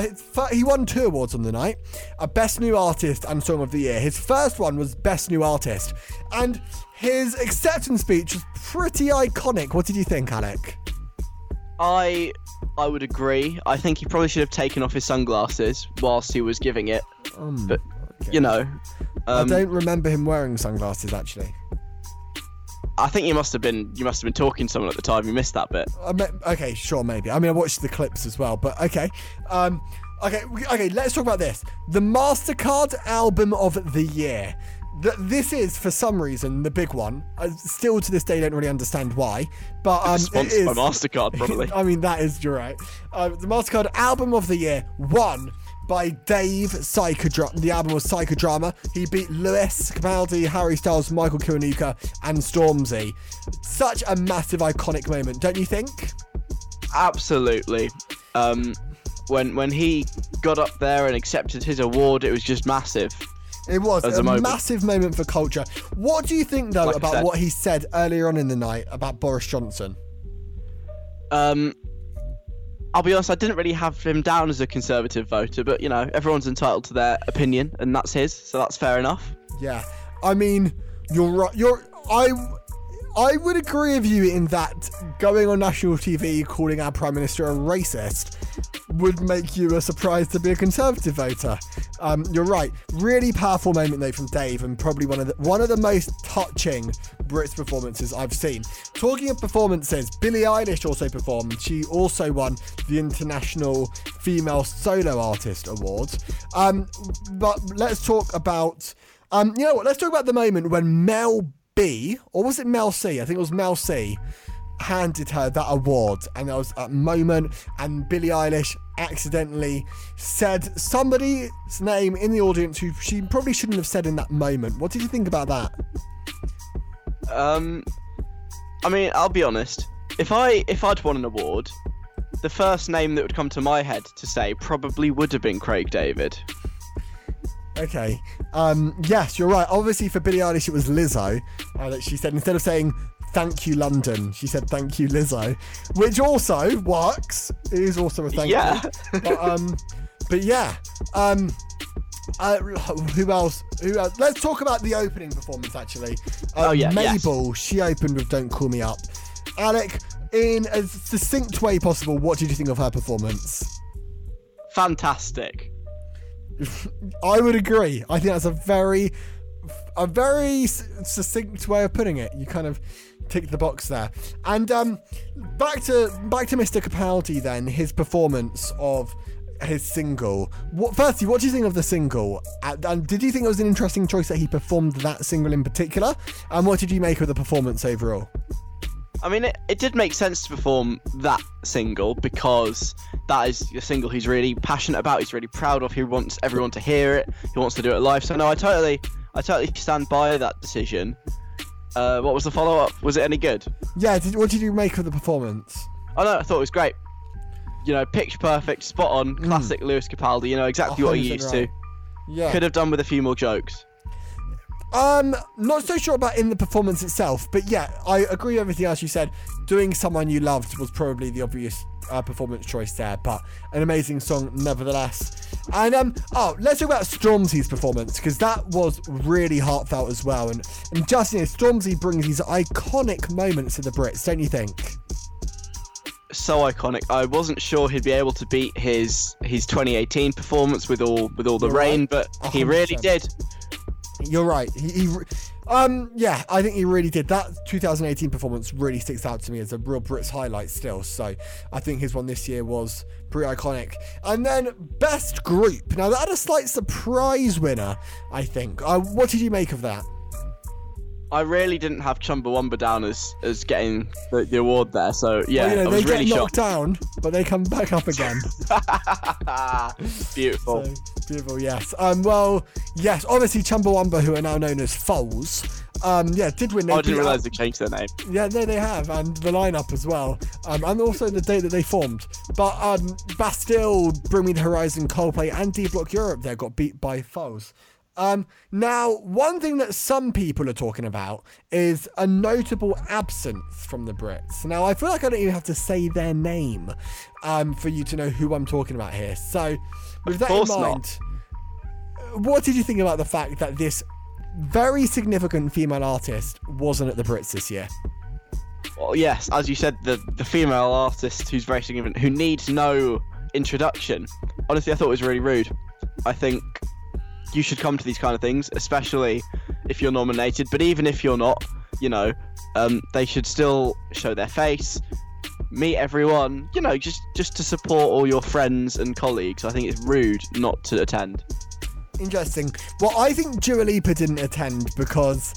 he won two awards on the night a Best New Artist and Song of the Year. His first one was Best New Artist. And his acceptance speech was pretty iconic. What did you think, Alec? I I would agree. I think he probably should have taken off his sunglasses whilst he was giving it. Um, But okay. you know, I um, don't remember him wearing sunglasses actually. I think you must have been you must have been talking to someone at the time. You missed that bit. I me- okay, sure, maybe. I mean, I watched the clips as well, but okay. Um, okay, okay. Let's talk about this. The Mastercard album of the year. Th- this is, for some reason, the big one. I still to this day don't really understand why, but um, it Sponsored by. Mastercard, probably. I mean, that is you're right. Uh, the Mastercard album of the year won by Dave Psychodrama. The album was Psychodrama. He beat Lewis Capaldi, Harry Styles, Michael Kiwanuka, and Stormzy. Such a massive, iconic moment, don't you think? Absolutely. Um, when when he got up there and accepted his award, it was just massive. It was As a, a moment. massive moment for culture. What do you think, though, Like about said. what he said earlier on in the night about Boris Johnson? Um, I'll be honest, I didn't really have him down as a conservative voter, but you know, everyone's entitled to their opinion, and that's his, so that's fair enough. Yeah, I mean, you're right. You're I. I would agree with you in that going on national TV calling our prime minister a racist would make you a surprise to be a conservative voter. Um, you're right. Really powerful moment though from Dave, and probably one of the one of the most touching Brits performances I've seen. Talking of performances, Billie Eilish also performed. She also won the International Female Solo Artist Awards. Um, but let's talk about. Um, you know what? Let's talk about the moment when Mel B, or was it Mel C? I think it was Mel C, handed her that award. And there was a moment, and Billie Eilish accidentally said somebody's name in the audience who she probably shouldn't have said in that moment. What did you think about that? Um, I mean, I'll be honest. If I if I'd won an award, the first name that would come to my head to say probably would have been Craig David. Okay. Um, yes, you're right. Obviously, for Billie Eilish, it was Lizzo uh, that she said instead of saying "Thank you, London," she said "Thank you, Lizzo," which also works. It is also a thank Yeah. you. But um, but yeah. Um, uh, who else? Who else? Let's talk about the opening performance. Actually, uh, Oh, yeah, yes. Mabel. She opened with "Don't Call Me Up." Alec, in as succinct way possible, what did you think of her performance? Fantastic. I would agree. I think that's a very, a very succinct way of putting it. You kind of tick the box there. And um, back to back to Mr. Capaldi then. His performance of his single. What firstly, what do you think of the single? And, and did you think it was an interesting choice that he performed that single in particular? And what did you make of the performance overall? I mean, it, it did make sense to perform that single because that is a single he's really passionate about. He's really proud of. He wants everyone to hear it. He wants to do it live. So no, I totally, I totally stand by that decision. Uh, what was the follow up? Was it any good? Yeah. Did, what did you make of the performance? Oh no, I thought it was great. You know, pitch perfect, spot on, classic Lewis Capaldi. You know exactly what he used right. to. Yeah. Could have done with a few more jokes. Um, not so sure about in the performance itself, but yeah, I agree with everything else you said. Doing someone you loved was probably the obvious uh, performance choice there, but an amazing song nevertheless. And um, oh, let's talk about Stormzy's performance because that was really heartfelt as well. And and just you know, Stormzy brings these iconic moments to the Brits, don't you think? So iconic. I wasn't sure he'd be able to beat his his 2018 performance with all with all the You're rain, right. but he really did. You're right. He, he um, yeah, I think he really did. That 2018 performance really sticks out to me as a real Brits highlight still. So I think his one this year was pretty iconic. And then best group. Now that had a slight surprise winner. I think. Uh, what did you make of that? I really didn't have Chumbawamba down as as getting the, the award there. So yeah, well, you know, they really get knocked shocked. down, but they come back up again. Beautiful. So, beautiful, yes. Um, well, yes, obviously Chumbawamba, who are now known as Foals, um, yeah, did win. They Oh, I didn't realise they changed their name. Yeah, no, they have, and the lineup as well, um, and also the date that they formed. But um, Bastille, Bring Me the Horizon, Coldplay, and D Block Europe there got beat by Foals. Um, now, one thing that some people are talking about is a notable absence from the Brits. Now, I feel like I don't even have to say their name um, for you to know who I'm talking about here. So, with that in course not. mind, what did you think about the fact that this very significant female artist wasn't at the Brits this year? Well, yes, as you said, the the female artist who's very significant, who needs no introduction. Honestly, I thought it was really rude. I think you should come to these kind of things, especially if you're nominated. But even if you're not, you know, um, they should still show their face, meet everyone. You know, just just to support all your friends and colleagues. I think it's rude not to attend. Interesting. Well, I think Dua Lipa didn't attend because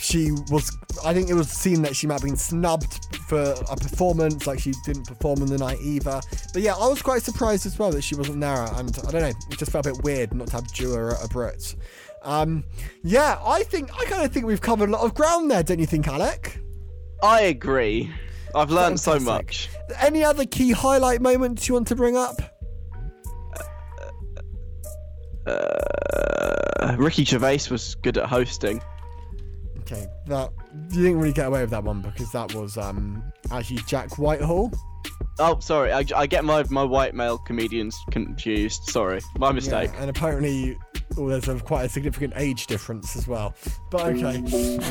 she was. I think it was seen that she might have been snubbed for a performance, like she didn't perform on the night either. But yeah, I was quite surprised as well that she wasn't there, and I don't know, it just felt a bit weird not to have Dua at a Brit. Um, yeah, I think I kind of think we've covered a lot of ground there, don't you think, Alec? I agree. I've learned so much. Any other key highlight moments you want to bring up? Uh, Ricky Gervais was good at hosting. Okay, that you didn't really get away with that one because that was um actually Jack Whitehall. Oh, sorry. I, I get my, my white male comedians confused. Sorry. My mistake. Yeah, and apparently, oh, there's a, quite a significant age difference as well. But okay,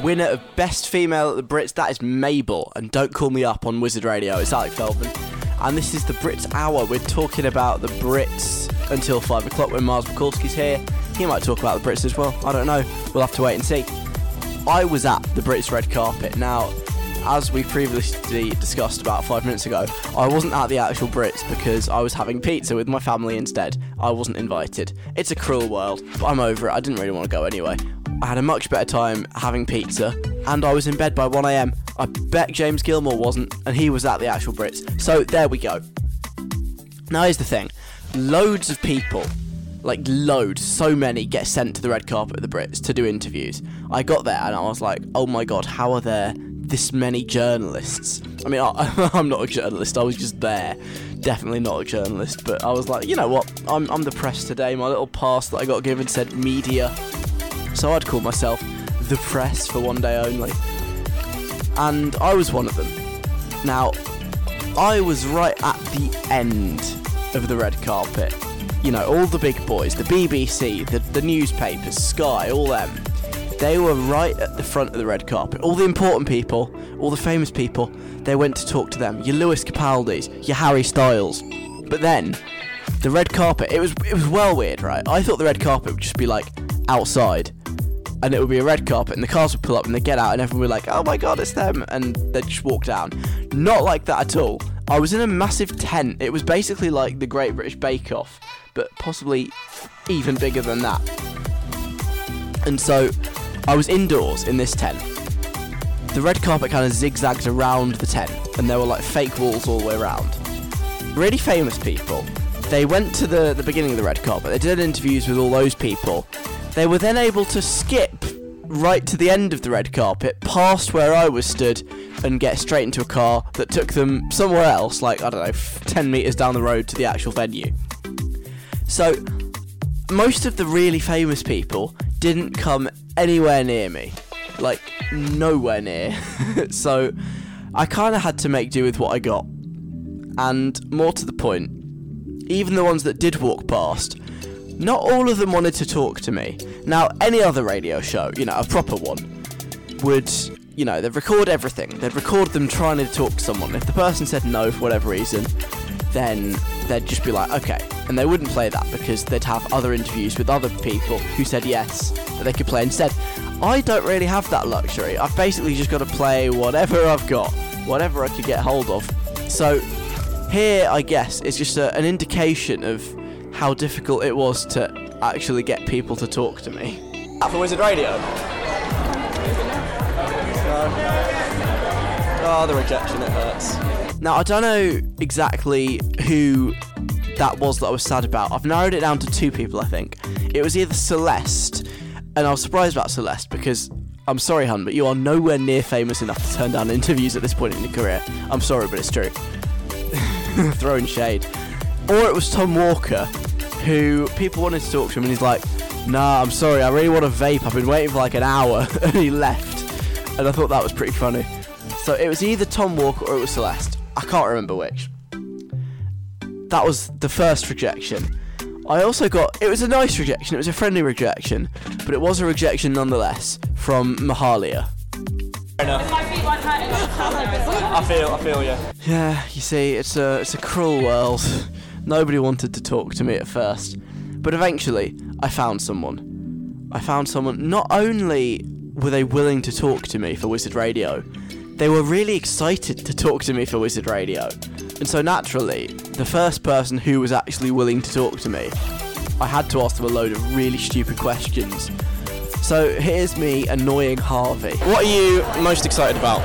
Winner of Best Female at the Brits, that is Mabel. And don't call me up on Wizard Radio, it's Alec Feldman. And this is the Brits Hour. We're talking about the Brits until 5 o'clock when Mars Mikulski's here. He might talk about the Brits as well. I don't know. We'll have to wait and see. I was at the Brits red carpet. Now, as we previously discussed about five minutes ago, I wasn't at the actual Brits because I was having pizza with my family instead. I wasn't invited. It's a cruel world, but I'm over it. I didn't really want to go anyway. I had a much better time having pizza, and I was in bed by 1am. I bet James Gilmore wasn't, and he was at the actual Brits. So there we go. Now here's the thing loads of people, like loads, so many get sent to the red carpet of the Brits to do interviews. I got there and I was like, oh my god, how are there this many journalists? I mean, I, I'm not a journalist, I was just there. Definitely not a journalist, but I was like, you know what? I'm, I'm the press today. My little pass that I got given said media. So I'd call myself the press for one day only. And I was one of them. Now, I was right at the end of the red carpet. You know, all the big boys, the BBC, the, the newspapers, Sky, all them. They were right at the front of the red carpet. All the important people, all the famous people, they went to talk to them. Your Lewis Capaldis, your Harry Styles. But then, the red carpet, it was it was well weird, right? I thought the red carpet would just be like outside and it would be a red carpet, and the cars would pull up and they'd get out, and everyone would be like, oh my god, it's them, and they'd just walk down. Not like that at all. I was in a massive tent. It was basically like the Great British Bake Off, but possibly even bigger than that. And so I was indoors in this tent. The red carpet kind of zigzagged around the tent, and there were like fake walls all the way around. Really famous people. They went to the, the beginning of the red carpet, they did interviews with all those people. They were then able to skip right to the end of the red carpet, past where I was stood, and get straight into a car that took them somewhere else, like, I don't know, 10 metres down the road to the actual venue. So, most of the really famous people didn't come anywhere near me. Like, nowhere near. so, I kind of had to make do with what I got. And more to the point, even the ones that did walk past, not all of them wanted to talk to me. Now, any other radio show, you know, a proper one, would, you know, they'd record everything. They'd record them trying to talk to someone. If the person said no for whatever reason, then they'd just be like, okay. And they wouldn't play that because they'd have other interviews with other people who said yes that they could play instead. I don't really have that luxury. I've basically just got to play whatever I've got, whatever I could get hold of. So, here, I guess, is just a, an indication of how difficult it was to actually get people to talk to me. For Wizard Radio. Oh, the rejection, it hurts. Now, I don't know exactly who that was that I was sad about. I've narrowed it down to two people, I think. It was either Celeste, and I was surprised about Celeste because I'm sorry, hun, but you are nowhere near famous enough to turn down interviews at this point in your career. I'm sorry, but it's true. Throwing shade. Or it was Tom Walker, who people wanted to talk to him, and he's like, Nah, I'm sorry. I really want a vape. I've been waiting for like an hour, and he left. And I thought that was pretty funny. So it was either Tom Walker or it was Celeste. I can't remember which. That was the first rejection. I also got. It was a nice rejection. It was a friendly rejection, but it was a rejection nonetheless from Mahalia. I feel, I feel, yeah. Yeah, you see, it's a it's a cruel world. Nobody wanted to talk to me at first, but eventually I found someone. I found someone. Not only were they willing to talk to me for Wizard Radio, they were really excited to talk to me for Wizard Radio. And so naturally, the first person who was actually willing to talk to me, I had to ask them a load of really stupid questions. So here's me annoying Harvey. What are you most excited about?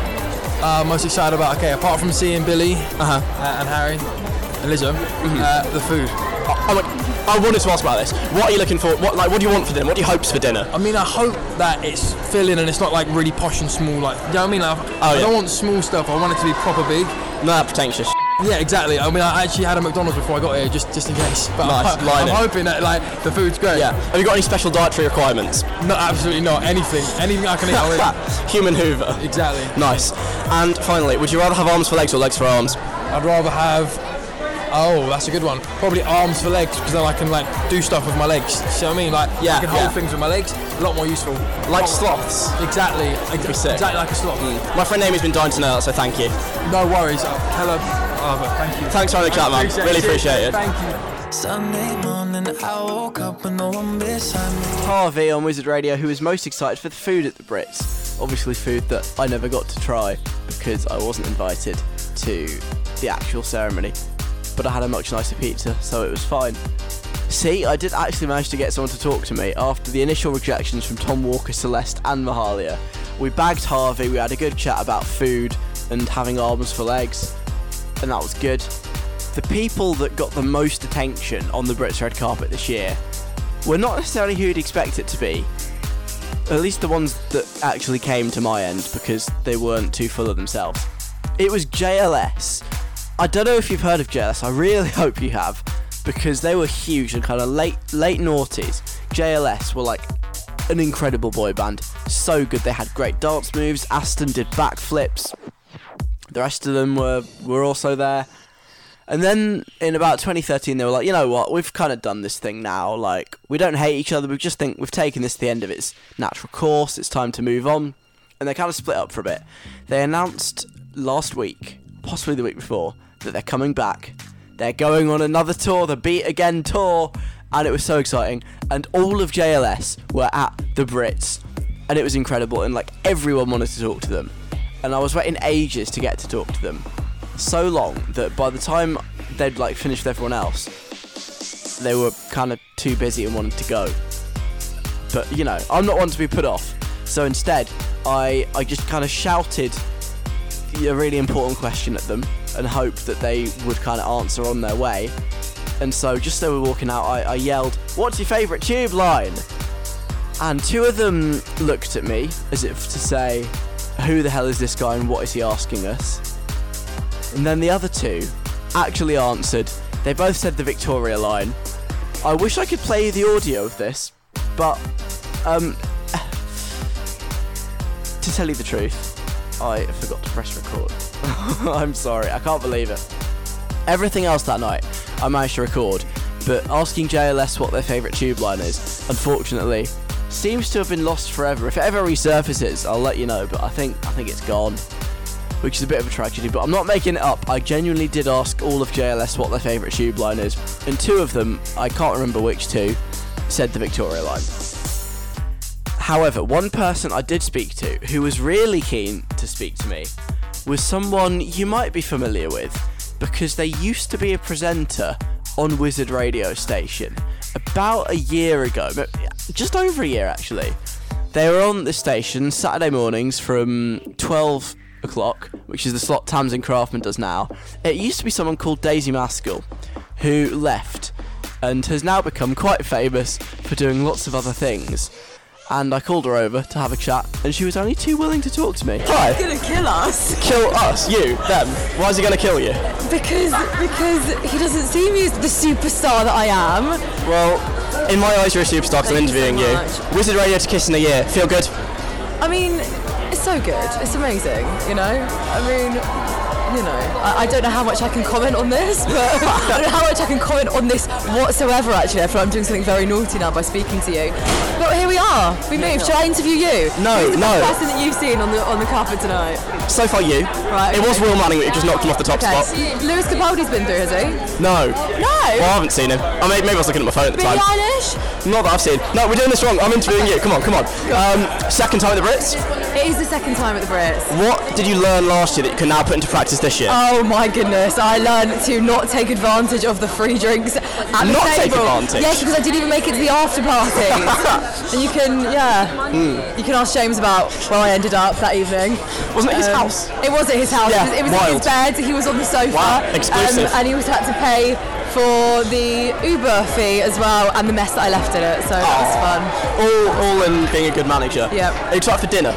Uh, most excited about, okay, apart from seeing Billie Uh-huh. uh, and Harry and Lizzo, uh, the food. I, wa- I wanted to ask about this. What are you looking for? What like what do you want for dinner? What are your hopes for dinner? I mean, I hope that it's filling and it's not like really posh and small. Like, you know what I mean? Like, I oh, yeah. don't want small stuff. I want it to be proper big. Nah, pretentious. Yeah, exactly. I mean, I actually had a McDonald's before I got here, just just in case. But Nice, I'm, I'm hoping that like the food's great. Yeah. Have you got any special dietary requirements? No, absolutely not. Anything, anything I can eat. I'll eat. Human Hoover. Exactly. Nice. And finally, would you rather have arms for legs or legs for arms? I'd rather have. Oh, that's a good one. Probably arms for legs because then I can like do stuff with my legs. See what I mean? Like Yeah, I can hold yeah. things with my legs. A lot more useful. Like Oh, sloths. Exactly. be sick. Exactly like a sloth. My friend Amy's been dying to know that, so thank you. No worries. Uh, Tell her. Oh, thank you. Thanks for having a chat, man. Really appreciate it. Thank you. Sunday morning, I woke up with no one beside me. Harvey on Wizard Radio, who was most excited for the food at the Brits. Obviously, food that I never got to try because I wasn't invited to the actual ceremony. But I had a much nicer pizza, so it was fine. See, I did actually manage to get someone to talk to me after the initial rejections from Tom Walker, Celeste, and Mahalia. We bagged Harvey, we had a good chat about food and having arms for legs, and that was good. The people that got the most attention on the Brits red carpet this year were not necessarily who you'd expect it to be. At least the ones that actually came to my end because they weren't too full of themselves. It was JLS. I don't know if you've heard of JLS. I really hope you have because they were huge and kind of late late noughties. JLS were like an incredible boy band. So good. They had great dance moves. Aston did backflips. The rest of them were were also there. And then in about 2013, they were like, you know what, we've kind of done this thing now. Like, we don't hate each other, we just think we've taken this to the end of its natural course, it's time to move on. And they kind of split up for a bit. They announced last week, possibly the week before, that they're coming back. They're going on another tour, the Beat Again tour. And it was so exciting. And all of JLS were at the Brits. And it was incredible. And like, everyone wanted to talk to them. And I was waiting ages to get to talk to them so long that by the time they'd like finished with everyone else, they were kind of too busy and wanted to go. But you know, I'm not one to be put off. So instead, I I just kind of shouted a really important question at them and hoped that they would kind of answer on their way. And so just so we were walking out, I, I yelled, "What's your favourite tube line?" And two of them looked at me as if to say, "Who the hell is this guy and what is he asking us?" And then the other two actually answered. They both said the Victoria line. I wish I could play the audio of this, but um, to tell you the truth, I forgot to press record. I'm sorry, I can't believe it. Everything else that night, I managed to record, but asking JLS what their favourite tube line is, unfortunately, seems to have been lost forever. If it ever resurfaces, I'll let you know, but I think I think it's gone which is a bit of a tragedy, but I'm not making it up. I genuinely did ask all of JLS what their favourite tube line is, and two of them, I can't remember which two, said the Victoria line. However, one person I did speak to who was really keen to speak to me was someone you might be familiar with because they used to be a presenter on Wizard Radio Station about a year ago, just over a year actually. They were on the station Saturday mornings from 12 o'clock, which is the slot Tamsin Craftman does now. It used to be someone called Daisy Maskell, who left and has now become quite famous for doing lots of other things. And I called her over to have a chat, and she was only too willing to talk to me. Hi. gonna kill us Kill us, you, them. Why is he gonna kill you? because because he doesn't see me as the superstar that I am. Well, in my eyes, you're a superstar because I'm Thank you so interviewing you. much. Wizard Radio to Kiss in a Year. Feel good? I mean, it's so good. It's amazing. You know. I mean, you know. I, I don't know how much I can comment on this, but I don't know how much I can comment on this whatsoever. Actually, I feel like I'm doing something very naughty now by speaking to you. But here we are. We moved. Should I interview you? No, Who's the no. person that you've seen on the on the carpet tonight. So far, you. Right, It was okay. Will Manning that you just knocked him off the top Okay. spot. Lewis Capaldi's been through, has he? No. No. Well, I haven't seen him. I mean, maybe I was looking at my phone at the Billie time. Eilish. Not that I've seen. No, we're doing this wrong. I'm interviewing you. Come on, come on. Um, second time at the Brits. It is the second time at the Brits. What did you learn last year that you can now put into practice this year? Oh my goodness, I learned to not take advantage of the free drinks at the Not table. take advantage? Yes, because I didn't even make it to the after party. and you can, yeah, Hmm. you can ask James about where I ended up that evening. Wasn't it his Um, house? It was at his house. Yeah, it was, it was in his bed. He was on the sofa. Wow, exclusive. Um, and he was had to pay for the Uber fee as well and the mess that I left in it. So that was fun. All, all in being a good manager. Yeah. Are you excited for dinner?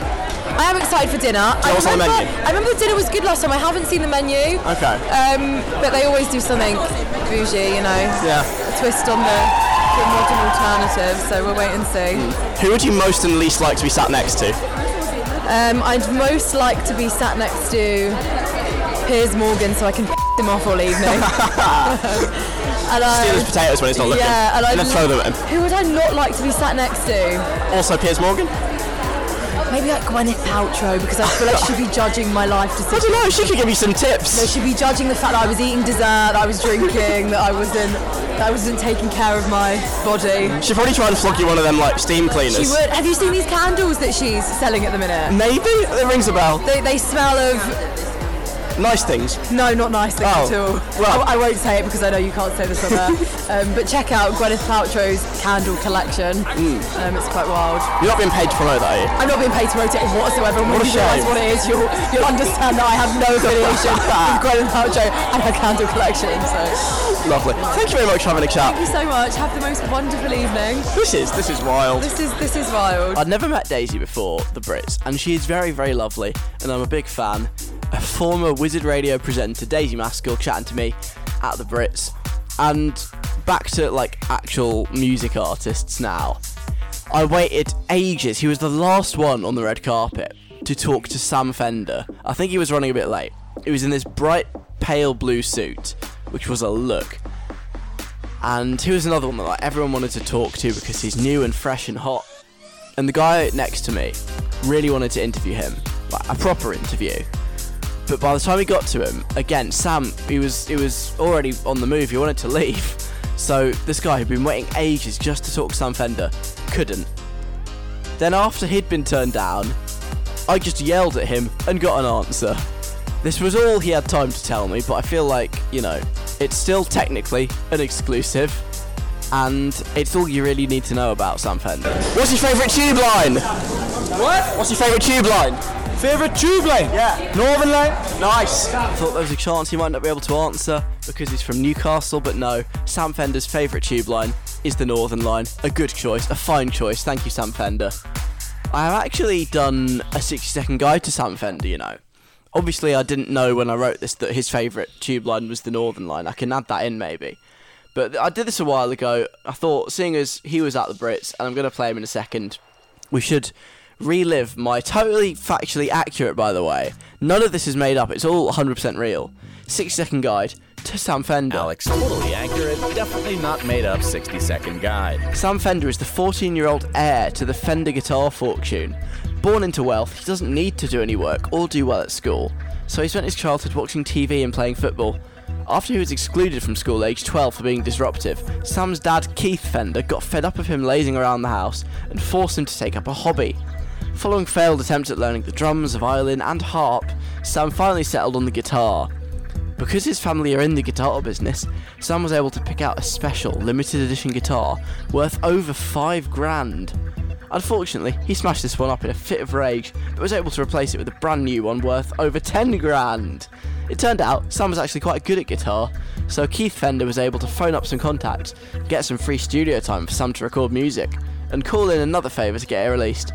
I am excited for dinner. I what's on the remember, menu? I remember the dinner was good last time. I haven't seen the menu. Okay. Um, but they always do something bougie, you know. Yeah. A twist on the, the modern alternative. So we'll wait and see. Who would you most and least like to be sat next to? Um, I'd most like to be sat next to Piers Morgan so I can him off all evening. and I, Steal his potatoes when he's not looking. Yeah, and, and I'd then throw them at him. Who would I not like to be sat next to? Also, Piers Morgan. Maybe like Gwyneth Paltrow because I feel like she'd be judging my life decisions. I don't know. She could give me some No, tips. she'd be judging the fact that I was eating dessert, that I was drinking, that I wasn't, that I wasn't taking care of my body. She'd probably try and flog you one of them like steam cleaners. She would. Have you seen these candles that she's selling at the minute? Maybe it rings a bell. They, they smell of Nice things. no, not nice things Oh, at all. well. I, I won't say it because I know you can't say this on there. um, but check out Gwyneth Paltrow's candle collection. Hmm. Um, it's quite wild. You're not being paid to promote that, are you? I'm not being paid to promote it whatsoever. And when What a you realise what it is, you'll, you'll understand that I have no affiliation with Gwyneth Paltrow and her candle collection. So Lovely. Thank you very much for having a chat. thank you so much. Have the most wonderful evening. This is this is wild. This is this is wild. I'd never met Daisy before the Brits, and she is very, very lovely, and I'm a big fan. A former Wizard Radio presenter, Daisy Maskell, chatting to me at the Brits, and back to like actual music artists now. I waited ages. He was the last one on the red carpet to talk to Sam Fender. I think he was running a bit late. He was in this bright pale blue suit, which was a look. And he was another one that like everyone wanted to talk to because he's new and fresh and hot. And the guy next to me really wanted to interview him, like a proper interview. But by the time he got to him, again, Sam, he was he was already on the move. He wanted to leave. So this guy who'd been waiting ages just to talk to Sam Fender couldn't. Then after he'd been turned down, I just yelled at him and got an answer. This was all he had time to tell me, but I feel like, you know, it's still technically an exclusive, and it's all you really need to know about Sam Fender. What's your favourite tube line? What? What's your favourite tube line? Favourite tube line? Yeah. Northern line? Nice. I thought there was a chance he might not be able to answer because he's from Newcastle, but no. Sam Fender's favourite tube line is the Northern line. A good choice, a fine choice. Thank you, Sam Fender. I have actually done a 60 second guide to Sam Fender, you know. Obviously, I didn't know when I wrote this that his favourite tube line was the Northern line. I can add that in maybe. But I did this a while ago. I thought, seeing as he was at the Brits, and I'm going to play him in a second, we should relive my totally factually accurate, by the way. None of this is made up, it's all 100% real. 60 second guide to Sam Fender. Alex, totally accurate, definitely not made up 60 second guide. Sam Fender is the 14 year old heir to the Fender guitar fortune. Born into wealth, he doesn't need to do any work or do well at school, so he spent his childhood watching TV and playing football. After he was excluded from school age 12 for being disruptive, Sam's dad Keith Fender got fed up of him lazing around the house and forced him to take up a hobby. Following failed attempts at learning the drums, violin, and harp, Sam finally settled on the guitar. Because his family are in the guitar business, Sam was able to pick out a special limited edition guitar worth over five grand. Unfortunately, he smashed this one up in a fit of rage, but was able to replace it with a brand new one worth over 10 grand. It turned out Sam was actually quite good at guitar, so Keith Fender was able to phone up some contacts, get some free studio time for Sam to record music, and call in another favour to get it released.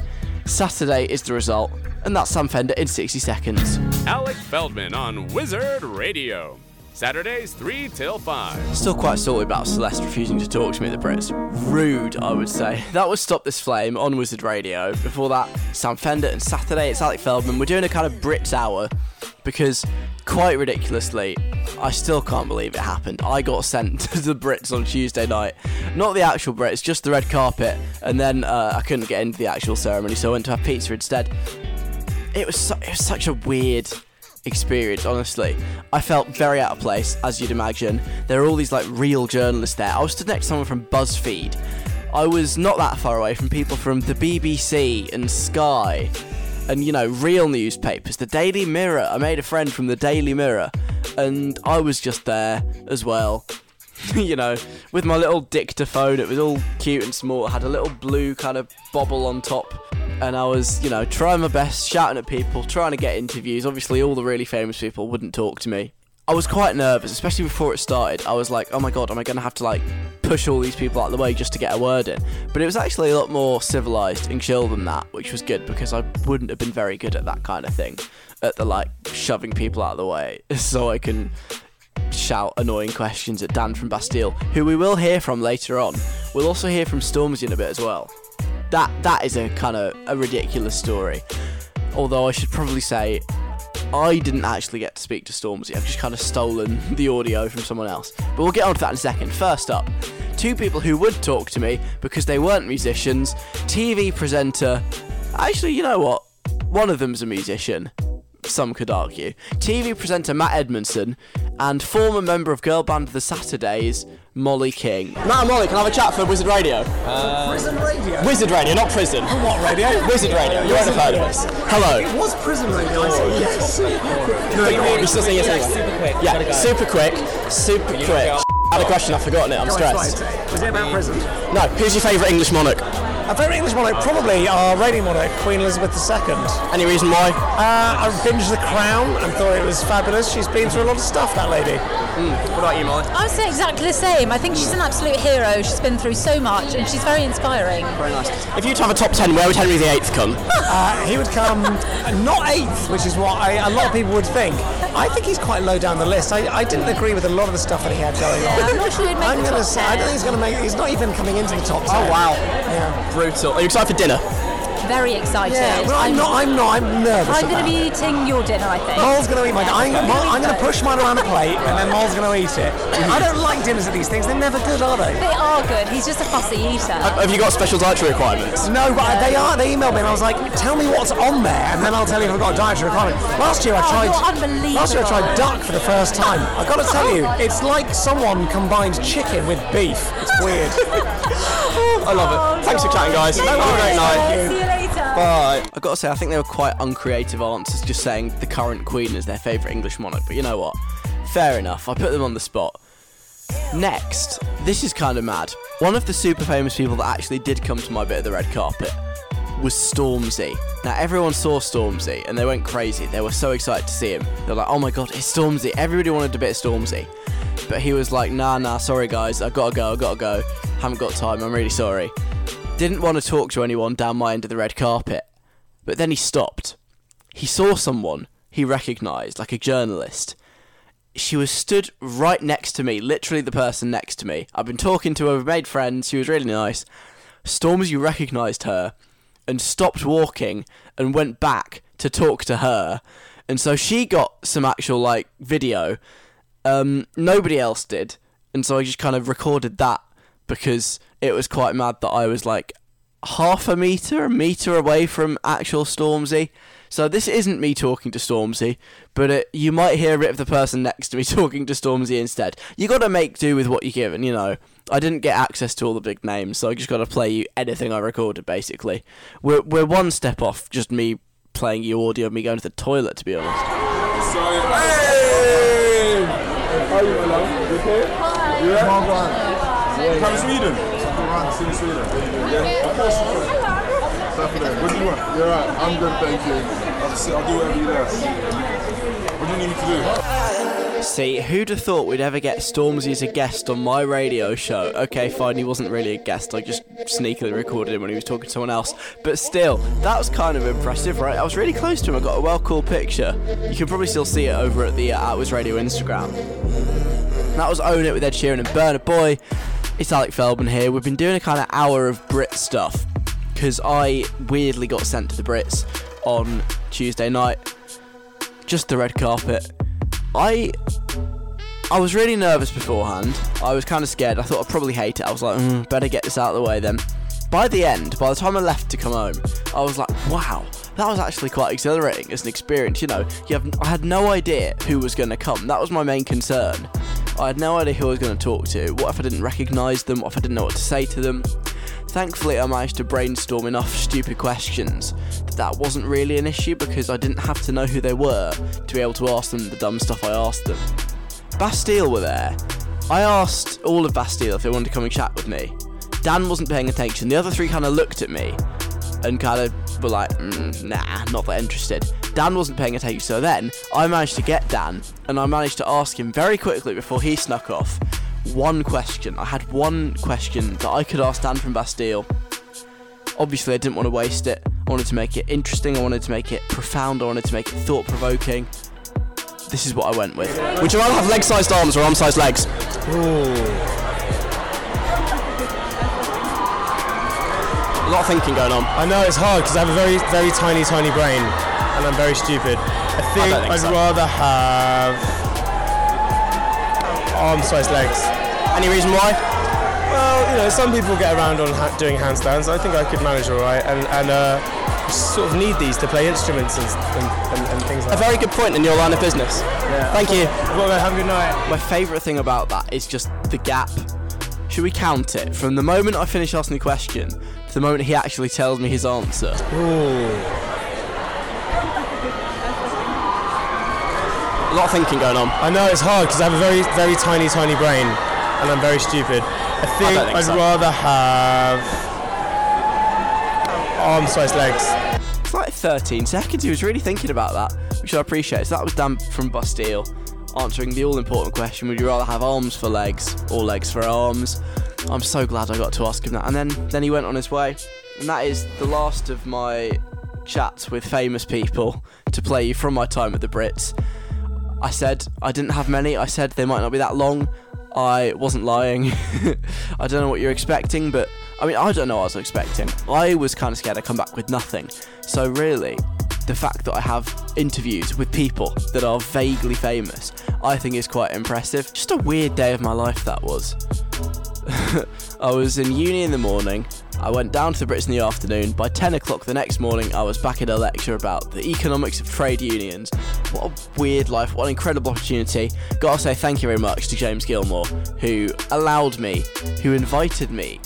Saturday is the result, and that's Sam Fender in 60 seconds. Alec Feldman on Wizard Radio. Saturdays 3 till 5. Still quite salty about Celeste refusing to talk to me at the Brits. Rude, I would say. That was Stop This Flame on Wizard Radio. Before that, Sam Fender and Saturday, it's Alec Feldman. We're doing a kind of Brits hour because, quite ridiculously, I still can't believe it happened. I got sent to the Brits on Tuesday night. Not the actual Brits, just the red carpet. And then uh, I couldn't get into the actual ceremony, so I went to have pizza instead. It was, su- it was such a weird experience, honestly. I felt very out of place, as you'd imagine. There are all these like real journalists there. I was stood next to someone from BuzzFeed. I was not that far away from people from the BBC and Sky and you know, real newspapers, the Daily Mirror. I made a friend from the Daily Mirror and I was just there as well. you know, with my little dictaphone, it was all cute and small. It had a little blue kind of bobble on top and I was, you know, trying my best, shouting at people, trying to get interviews. Obviously, all the really famous people wouldn't talk to me. I was quite nervous, especially before it started. I was like, oh my god, am I going to have to like push all these people out of the way just to get a word in? But it was actually a lot more civilized and chill than that, which was good because I wouldn't have been very good at that kind of thing, at the like shoving people out of the way so I can shout annoying questions at Dan from Bastille, who we will hear from later on. We'll also hear from Stormzy in a bit as well. That that is a kind of a ridiculous story. Although I should probably say I didn't actually get to speak to Stormzy. I've just kind of stolen the audio from someone else. But we'll get on to that in a second. First up, two people who would talk to me because they weren't musicians. TV presenter. Actually, you know what? One of them's a musician. Some could argue. TV presenter Matt Edmondson and former member of girl band The Saturdays, Molly King. Matt and Molly, can I have a chat for Wizard Radio? Prison Radio. Wizard Radio, not prison. Oh, what radio? Wizard Radio, you won't have heard of us. Hello. It was prison radio. I say yes. Oh, you're still saying yes anyway? Yeah, super quick, super quick. I had a question, I've forgotten it, I'm stressed. Was it about prison? No, who's your favourite English monarch? A favourite English monarch, probably our reigning monarch, Queen Elizabeth II. Any reason why? Uh, I binged The Crown and thought it was fabulous. She's been through a lot of stuff, that lady. What about you, Molly? I would say exactly the same. I think she's an absolute hero. She's been through so much and she's very inspiring. Very nice. If you were to have a top 10, where would Henry VIII come? Uh, he would come not eighth, which is what I, a lot of people would think. I think he's quite low down the list. I, I didn't agree with a lot of the stuff that he had going on. I'm not sure he'd make I'm the gonna top say, I don't think he's going to make. He's not even coming into the top ten. Oh, wow. Yeah. Brutal. Are oh, you excited for dinner? Very excited. Yeah. Well, I'm not. I'm not. I'm nervous. I'm going to be eating your dinner, I think. Mole's going to eat mine. I'm, I'm gonna I'm going to push mine around a plate, and then Mole's going to eat it. I don't like dinners at these things. They're never good, are they? They are good. He's just a fussy eater. Have you got special dietary requirements? No, but they are. They emailed me, and I was like, "Tell me what's on there, and then I'll tell you if I've got a dietary requirement." Last year I Oh, tried. you're unbelievable. Last year I tried duck for the first time. I've got to tell you, it's like someone combined chicken with beef. It's weird. I love it. Thanks for chatting, guys. Have a great night. Bye. I've got to say, I think they were quite uncreative answers, just saying the current Queen is their favourite English monarch. But you know what? Fair enough. I put them on the spot. Next, this is kind of mad. One of the super famous people that actually did come to my bit of the red carpet was Stormzy. Now, everyone saw Stormzy and they went crazy. They were so excited to see him. They're like, oh my god, it's Stormzy. Everybody wanted a bit of Stormzy. But he was like, nah, nah, sorry guys, I've got to go, I've got to go. Haven't got time, I'm really sorry. Didn't want to talk to anyone down my end of the red carpet. But then he stopped. He saw someone he recognised, like a journalist. She was stood right next to me, literally the person next to me. I've been talking to her, we've made friends, she was really nice. Stormzy recognised her and stopped walking and went back to talk to her. And so she got some actual like video. Um, nobody else did. And so I just kind of recorded that because it was quite mad that I was like half a meter, a meter away from actual Stormzy. So this isn't me talking to Stormzy, but it, you might hear a bit of the person next to me talking to Stormzy instead. You got to make do with what you're given, you know. I didn't get access to all the big names, so I just got to play you anything I recorded. Basically, we're we're one step off just me playing you audio of me going to the toilet. To be honest. From Sweden. in Sweden. Yeah. Of course. What do you want? You're right. I'm good, thank you. I'll, just, I'll do whatever you ask. What do you need me to do? See, who'd have thought we'd ever get Stormzy as a guest on my radio show? Okay, fine, he wasn't really a guest. I just sneakily recorded him when he was talking to someone else. But still, that was kind of impressive, right? I was really close to him. I got a well cool picture. You can probably still see it over at the uh, Outwards Radio Instagram. That was Own It with Ed Sheeran and Burna Boy. It's Alec Feldman here. We've been doing a kind of hour of Brit stuff because I weirdly got sent to the Brits on Tuesday night. Just the red carpet. I I was really nervous beforehand. I was kind of scared. I thought I'd probably hate it. I was like, mm, better get this out of the way then. By the end, by the time I left to come home, I was like, wow, that was actually quite exhilarating as an experience. You know, you have, I had no idea who was going to come. That was my main concern. I had no idea who I was going to talk to. What if I didn't recognise them? What if I didn't know what to say to them? Thankfully, I managed to brainstorm enough stupid questions that that wasn't really an issue because I didn't have to know who they were to be able to ask them the dumb stuff I asked them. Bastille were there. I asked all of Bastille if they wanted to come and chat with me. Dan wasn't paying attention. The other three kind of looked at me and kind of were like, mm, nah, not that interested. Dan wasn't paying attention, so then I managed to get Dan and I managed to ask him very quickly before he snuck off one question. I had one question that I could ask Dan from Bastille. Obviously, I didn't want to waste it. I wanted to make it interesting, I wanted to make it profound, I wanted to make it thought provoking. This is what I went with. Would you rather have leg sized arms or arm sized legs? A lot of thinking going on. I know it's hard because I have a very, very tiny, tiny brain, and I'm very stupid. I think, think I'd so. rather have arm-sized legs. Any reason why? Well, you know, some people get around on ha- doing handstands. I think I could manage all right, and and uh, sort of need these to play instruments and and, and, things like that. very good point in your line of business. Yeah. Thank you. Well, have a good night. My favourite thing about that is just the gap. Should we count it from the moment I finish asking the question to the moment he actually tells me his answer? A lot of thinking going on. I know it's hard because I have a very, very tiny, tiny brain, and I'm very stupid. I think, don't think I'd so. rather have arm-sized legs. It's like 13 seconds. He was really thinking about that, which I appreciate. So that was Dan from Bastille answering the all important question Would you rather have arms for legs or legs for arms? I'm so glad I got to ask him that. And then, then he went on his way. And that is the last of my chats with famous people to play you from my time at the Brits. I said I didn't have many. I said they might not be that long. I wasn't lying. I don't know what you're expecting, but I mean, I don't know what I was expecting. I was kind of scared I'd come back with nothing. So, really, the fact that I have interviews with people that are vaguely famous, I think is quite impressive. Just a weird day of my life that was. I was in uni in the morning. I went down to the Brits in the afternoon. By 10 o'clock the next morning, I was back in a lecture about the economics of trade unions. What a weird life, what an incredible opportunity. Gotta say thank you very much to James Gilmore, who allowed me, who invited me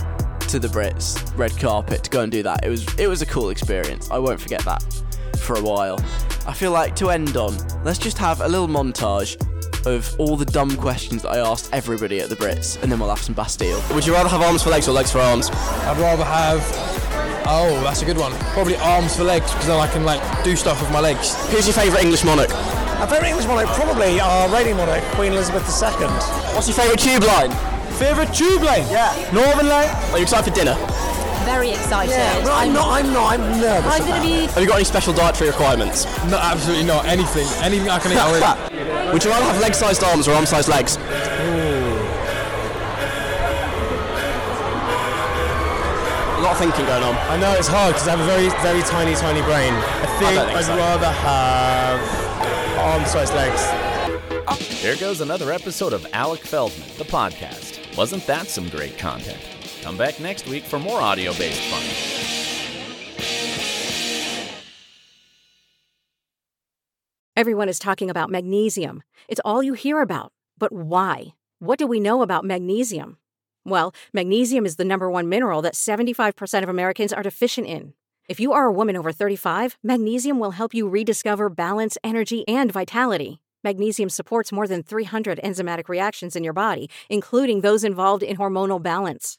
to the Brits red carpet to go and do that. It was it was a cool experience. I won't forget that for a while. I feel like to end on, let's just have a little montage of all the dumb questions that I asked everybody at the Brits, and then we'll have some Bastille. Would you rather have arms for legs or legs for arms? I'd rather have. Oh, that's a good one. Probably arms for legs because then I can like do stuff with my legs. Who's your favourite English monarch? Our favourite English monarch, probably our reigning monarch, Queen Elizabeth II. What's your favourite tube line? Favourite tube line? Yeah. Northern line? Are you excited for dinner? Very excited. Yeah, well, I'm not. I'm not. I'm nervous. I'm going to be. Have you got any special dietary requirements? No, absolutely not. Anything. Anything I can eat. I'll. Would you rather have leg-sized arms or arm-sized legs? A lot of thinking going on. I know it's hard because I have a very, very tiny, tiny brain. I think, don't think I'd so. rather have arm-sized legs. There goes another episode of Alec Feldman, the podcast. Wasn't that some great content? Come back next week for more audio based fun. Everyone is talking about magnesium. It's all you hear about. But why? What do we know about magnesium? Well, magnesium is the number one mineral that 75% of Americans are deficient in. If you are a woman over 35, magnesium will help you rediscover balance, energy, and vitality. Magnesium supports more than 300 enzymatic reactions in your body, including those involved in hormonal balance.